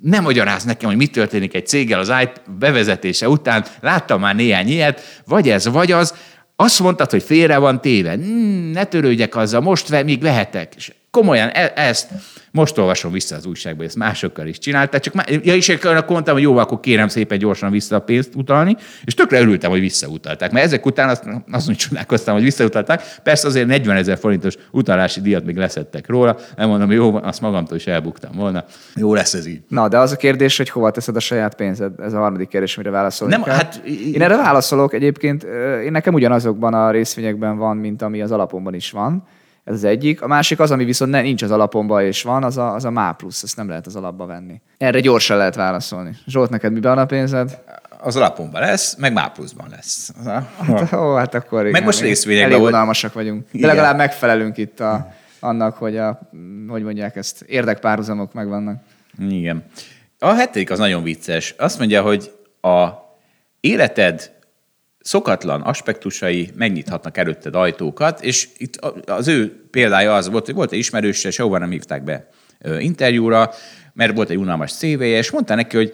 S1: nem magyaráz nekem, hogy mi történik egy céggel az IP bevezetése után, láttam már néhány ilyet, vagy ez, vagy az, azt mondtad, hogy félre van téve. Hmm, ne törődjek azzal, most még vehetek. És komolyan e- ezt most olvasom vissza az újságba, ezt másokkal is csinálták, csak má, ja, is akkor mondtam, hogy jó, akkor kérem szépen gyorsan vissza a pénzt utalni, és tökre örültem, hogy visszautalták. Mert ezek után azt, azt mondjuk csodálkoztam, hogy visszautalták. Persze azért 40 ezer forintos utalási díjat még leszettek róla. Nem mondom, jó, azt magamtól is elbuktam volna. Jó lesz ez így.
S2: Na, de az a kérdés, hogy hova teszed a saját pénzed? Ez a harmadik kérdés, amire válaszolni Nem, kell. Hát, én erre válaszolok egyébként. Én nekem ugyanazokban a részvényekben van, mint ami az alapomban is van. Ez az egyik. A másik az, ami viszont ne, nincs az alapomba és van, az a, az a MÁ plusz, ezt nem lehet az alapba venni. Erre gyorsan lehet válaszolni. Zsolt, neked miben a pénzed?
S1: Az alapomban lesz, meg MÁ pluszban lesz.
S2: Hát, ó, hát akkor igen.
S1: Meg most részvényekben.
S2: Elég unalmasak vagyunk. De igen. legalább megfelelünk itt a, annak, hogy a, hogy mondják ezt, érdekpárhuzamok megvannak.
S1: Igen. A hetedik az nagyon vicces. Azt mondja, hogy a életed szokatlan aspektusai megnyithatnak előtted ajtókat, és itt az ő példája az volt, hogy volt egy ismerőse, sehova nem hívták be interjúra, mert volt egy unalmas cv és mondta neki, hogy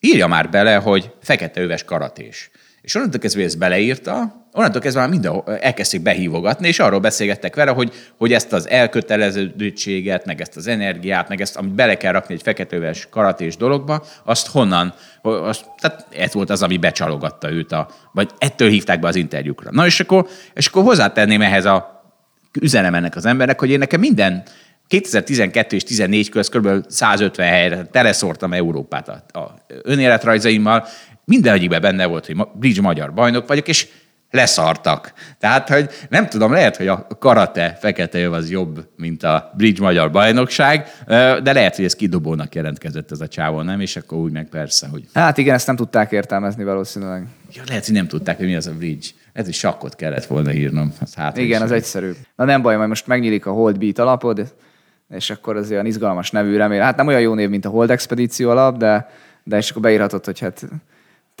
S1: írja már bele, hogy fekete öves karatés. És onnantól kezdve ezt beleírta, onnantól kezdve már minden elkezdték behívogatni, és arról beszélgettek vele, hogy, hogy ezt az elköteleződtséget, meg ezt az energiát, meg ezt, amit bele kell rakni egy feketőves karatés dologba, azt honnan, azt, tehát ez volt az, ami becsalogatta őt, a, vagy ettől hívták be az interjúkra. Na és akkor, és akkor hozzátenném ehhez a üzenem ennek az embernek, hogy én nekem minden 2012 és 2014 közt kb. 150 helyre teleszórtam Európát a, a önéletrajzaimmal, minden egyikben benne volt, hogy bridge magyar bajnok vagyok, és leszartak. Tehát, hogy nem tudom, lehet, hogy a karate fekete jöv az jobb, mint a bridge magyar bajnokság, de lehet, hogy ez kidobónak jelentkezett ez a csávó, nem? És akkor úgy meg persze, hogy...
S2: Hát igen, ezt nem tudták értelmezni valószínűleg.
S1: Ja, lehet, hogy nem tudták, hogy mi az a bridge. Ez is sakkot kellett volna írnom.
S2: Hát igen, az egyszerű. Na nem baj, majd most megnyílik a Hold Beat alapod, és akkor az olyan izgalmas nevű remél. Hát nem olyan jó név, mint a Hold Expedíció alap, de, de és akkor beírhatod, hogy hát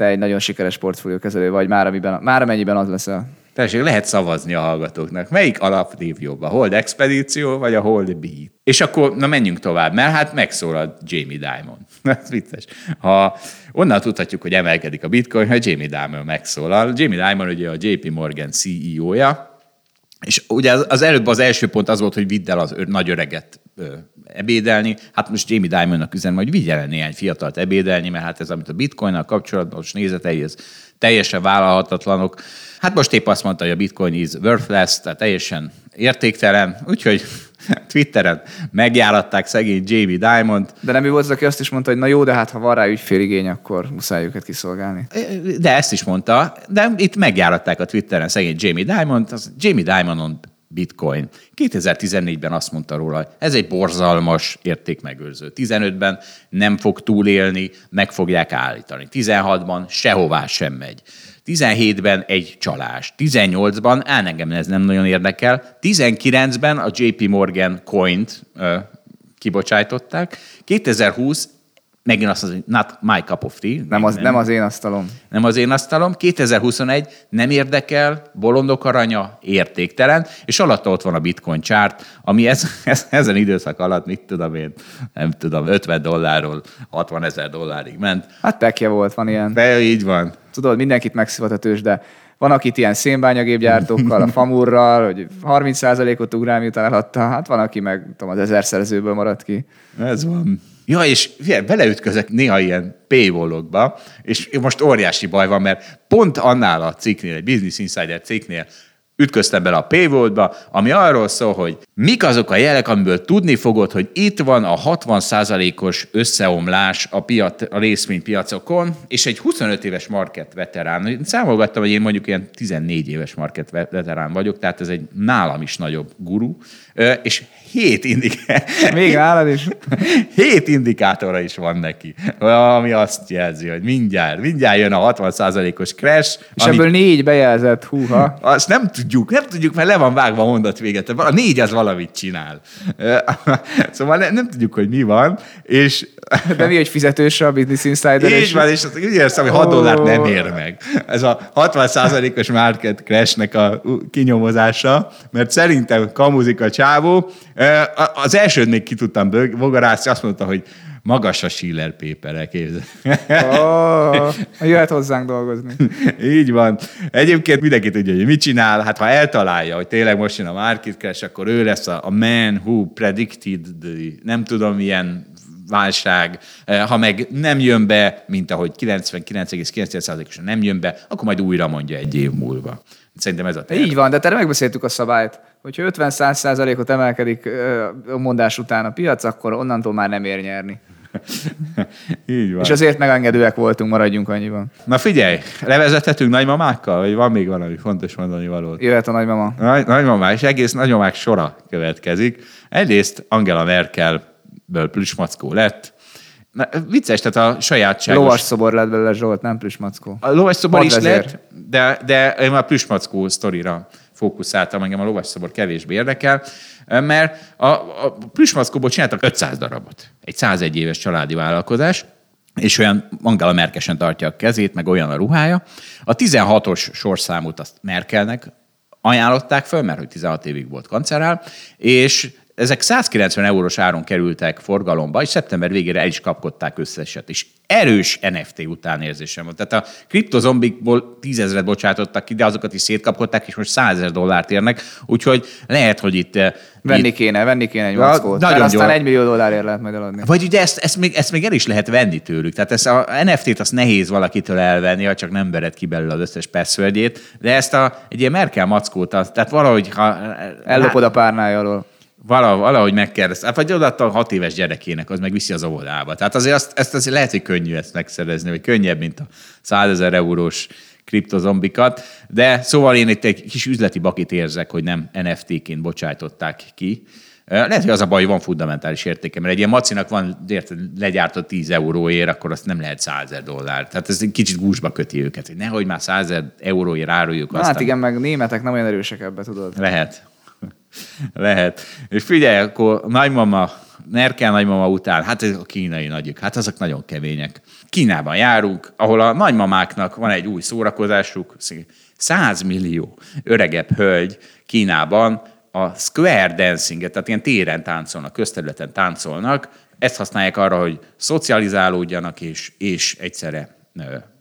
S2: te egy nagyon sikeres portfólió kezelő vagy, már, amiben, már amennyiben az leszel.
S1: Tessék, lehet szavazni a hallgatóknak. Melyik alapnév jobb? A Hold Expedíció, vagy a Hold Beat? És akkor, na menjünk tovább, mert hát megszólal Jamie Dimon. Ez vicces. Ha onnan tudhatjuk, hogy emelkedik a bitcoin, ha Jamie Dimon megszólal. Jamie Dimon ugye a JP Morgan CEO-ja, és ugye az, az előbb az első pont az volt, hogy vidd el az nagy öreget ebédelni. Hát most Jamie Dimonnak üzenem, hogy vigye el néhány fiatalt ebédelni, mert hát ez, amit a bitcoinnal kapcsolatban most nézetei, ez teljesen vállalhatatlanok. Hát most épp azt mondta, hogy a bitcoin is worthless, tehát teljesen értéktelen, úgyhogy Twitteren megjáratták szegény Jamie Dimond.
S2: De nem ő volt aki azt is mondta, hogy na jó, de hát ha van rá ügyféligény, akkor muszáj őket kiszolgálni.
S1: De ezt is mondta, de itt megjáratták a Twitteren szegény Jamie Dimond, az Jamie Dimondon bitcoin. 2014-ben azt mondta róla, ez egy borzalmas értékmegőrző. 15-ben nem fog túlélni, meg fogják állítani. 16-ban sehová sem megy. 17-ben egy csalás, 18-ban, án engem ez nem nagyon érdekel, 19-ben a JP Morgan coint ö, kibocsájtották, 2020 megint azt mondja, not my cup of tea.
S2: Nem az, nem az én asztalom.
S1: Nem az én asztalom. 2021 nem érdekel, bolondok aranya, értéktelen, és alatta ott van a bitcoin chart, ami ez, ez, ezen időszak alatt, mit tudom én, nem tudom, 50 dollárról 60 ezer dollárig ment.
S2: Hát pekje volt, van ilyen.
S1: De így van.
S2: Tudod, mindenkit megszívott a tőzs, de van, akit ilyen szénbányagépgyártókkal, a famurral, hogy 30%-ot ugrál, miután eladta, hát van, aki meg tudom, az ezerszerzőből maradt ki.
S1: Ez van. Ja, és beleütközök néha ilyen paywallokba, és most óriási baj van, mert pont annál a cikknél, egy Business Insider cikknél ütköztem bele a paywallba, ami arról szól, hogy mik azok a jelek, amiből tudni fogod, hogy itt van a 60%-os összeomlás a, piac, a részvénypiacokon, és egy 25 éves market veterán, számolgattam, hogy én mondjuk ilyen 14 éves market veterán vagyok, tehát ez egy nálam is nagyobb guru, és hét indikátor.
S2: Még nálad is.
S1: Hét indikátora is van neki, ami azt jelzi, hogy mindjárt, mindjárt jön a 60%-os crash.
S2: És amit, ebből négy bejelzett, húha.
S1: Azt nem tudjuk, nem tudjuk, mert le van vágva a mondat véget. A négy az valamit csinál. Szóval nem tudjuk, hogy mi van, és...
S2: De mi, hogy fizetős a Business Insider?
S1: Így van, és úgy érzem, hogy 6 oh. dollárt nem ér meg. Ez a 60%-os market crashnek a kinyomozása, mert szerintem kamuzik a csávó, az elsőt még ki tudtam bogarászni, azt mondta, hogy magas a Schiller Paper, képzel.
S2: Oh, jöhet hozzánk dolgozni.
S1: Így van. Egyébként mindenki tudja, hogy mit csinál. Hát ha eltalálja, hogy tényleg most jön a market crash, akkor ő lesz a, a man who predicted the, nem tudom milyen válság, ha meg nem jön be, mint ahogy 99,9%-osan nem jön be, akkor majd újra mondja egy év múlva. Szerintem ez a terv.
S2: Így van, de te megbeszéltük a szabályt. Hogyha 50-100 ot emelkedik a mondás után a piac, akkor onnantól már nem ér nyerni.
S1: Így van.
S2: És azért megengedőek voltunk, maradjunk annyiban.
S1: Na figyelj, levezethetünk nagymamákkal, vagy van még valami fontos mondani való?
S2: Jöhet a nagymama.
S1: Nagy, nagymamá, és egész nagymamák sora következik. Egyrészt Angela Merkelből plüsmackó lett, Na, vicces, tehát a sajátságos...
S2: Lovas szobor lett belőle Zsolt, nem plüsmackó.
S1: A lovas szobor is lett, de, de én a plüsmackó sztorira fókuszáltam, engem a lovas szobor kevésbé érdekel, mert a, a plüsmackóból csináltak 500 darabot. Egy 101 éves családi vállalkozás, és olyan Angela Merkesen tartja a kezét, meg olyan a ruhája. A 16-os sorszámút azt Merkelnek ajánlották föl, mert hogy 16 évig volt kancerál, és ezek 190 eurós áron kerültek forgalomba, és szeptember végére el is kapkodták összeset. És erős NFT utánérzésem volt. Tehát a kriptozombikból tízezret bocsátottak ki, de azokat is szétkapkodták, és most százezer dollárt érnek, úgyhogy lehet, hogy itt... Eh,
S2: venni itt... kéne, venni kéne egy mackót. Nagyon aztán egy millió dollárért lehet majd eladni.
S1: Vagy ugye ezt, ezt, még, ezt még el is lehet venni tőlük. Tehát ezt a NFT-t azt nehéz valakitől elvenni, ha csak nem vered ki belőle az összes passwordjét, de ezt a, egy ilyen Merkel mackót, tehát valahogy... Ha,
S2: Ellopod a párnája alól
S1: valahogy, valahogy megkérdez. Hát, vagy odaadta a hat éves gyerekének, az meg viszi az óvodába. Tehát azért azt, ezt azért lehet, hogy könnyű ezt megszerezni, vagy könnyebb, mint a 100 ezer eurós kriptozombikat. De szóval én itt egy kis üzleti bakit érzek, hogy nem NFT-ként bocsájtották ki. Lehet, hogy az a baj, hogy van fundamentális értéke, mert egy ilyen macinak van, érted, legyártott 10 euróért, akkor azt nem lehet 100 dollár. Tehát ez egy kicsit gúzsba köti őket, hogy nehogy már 100 euróért áruljuk.
S2: Hát aztán... igen, meg németek nem olyan erősek ebbe, tudod.
S1: Lehet. Lehet. És figyelj, akkor nagymama, Merkel nagymama után, hát a kínai nagyok, hát azok nagyon kemények. Kínában járunk, ahol a nagymamáknak van egy új szórakozásuk, 100 millió öregebb hölgy Kínában a square dancinget, tehát ilyen téren táncolnak, közterületen táncolnak, ezt használják arra, hogy szocializálódjanak és, és egyszerre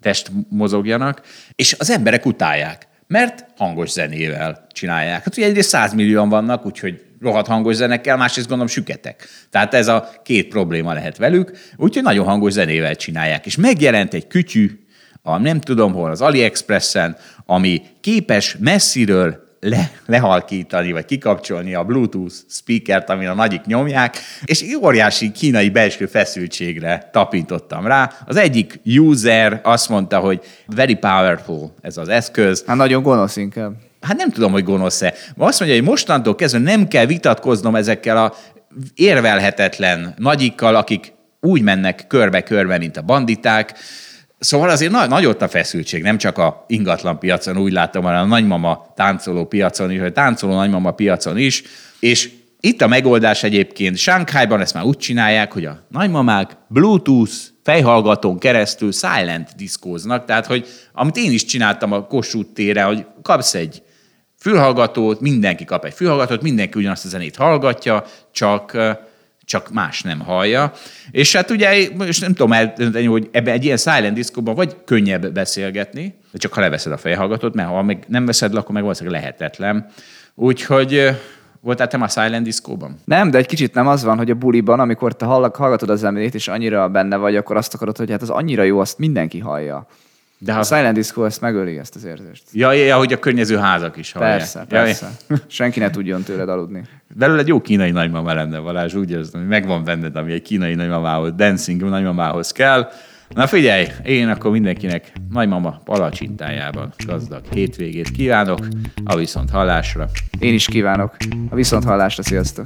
S1: test mozogjanak, és az emberek utálják, mert hangos zenével csinálják. Hát ugye egyrészt 100 millióan vannak, úgyhogy rohadt hangos zenekkel, másrészt gondolom süketek. Tehát ez a két probléma lehet velük, úgyhogy nagyon hangos zenével csinálják. És megjelent egy kütyű, a nem tudom hol, az AliExpressen, ami képes messziről le, lehalkítani, vagy kikapcsolni a Bluetooth speakert, amin a nagyik nyomják, és óriási kínai belső feszültségre tapintottam rá. Az egyik user azt mondta, hogy very powerful ez az eszköz.
S2: Hát nagyon gonosz inkább.
S1: Hát nem tudom, hogy gonosz-e. Azt mondja, hogy mostantól kezdve nem kell vitatkoznom ezekkel a érvelhetetlen nagyikkal, akik úgy mennek körbe-körbe, mint a banditák, Szóval azért nagy, nagy ott a feszültség, nem csak a ingatlan piacon, úgy látom, hanem a nagymama táncoló piacon is, vagy táncoló nagymama piacon is, és itt a megoldás egyébként, Sánkhájban ezt már úgy csinálják, hogy a nagymamák Bluetooth fejhallgatón keresztül silent diszkóznak, tehát hogy amit én is csináltam a Kossuth tére, hogy kapsz egy fülhallgatót, mindenki kap egy fülhallgatót, mindenki ugyanazt a zenét hallgatja, csak csak más nem hallja. És hát ugye, most nem tudom eldönteni, hogy ebben egy ilyen silent diszkóban vagy könnyebb beszélgetni, de csak ha leveszed a fejhallgatót, mert ha meg nem veszed le, akkor meg valószínűleg lehetetlen. Úgyhogy Voltál te már Silent Disco-ban?
S2: Nem, de egy kicsit nem az van, hogy a buliban, amikor te hallgatod a zenét, és annyira benne vagy, akkor azt akarod, hogy hát az annyira jó, azt mindenki hallja. De ha... A Silent Disco ezt megöli, ezt az érzést.
S1: Ja, ja, hogy a környező házak is
S2: hallják. Persze, persze. Ja, Senki ne tudjon tőled aludni.
S1: Belőle egy jó kínai nagymama lenne, Valázs, úgy érzem, hogy megvan benned, ami egy kínai nagymamához, dancing nagymamához kell. Na figyelj, én akkor mindenkinek nagymama palacsintájában gazdag hétvégét kívánok, a viszont hallásra.
S2: Én is kívánok. A viszont hallásra, sziasztok!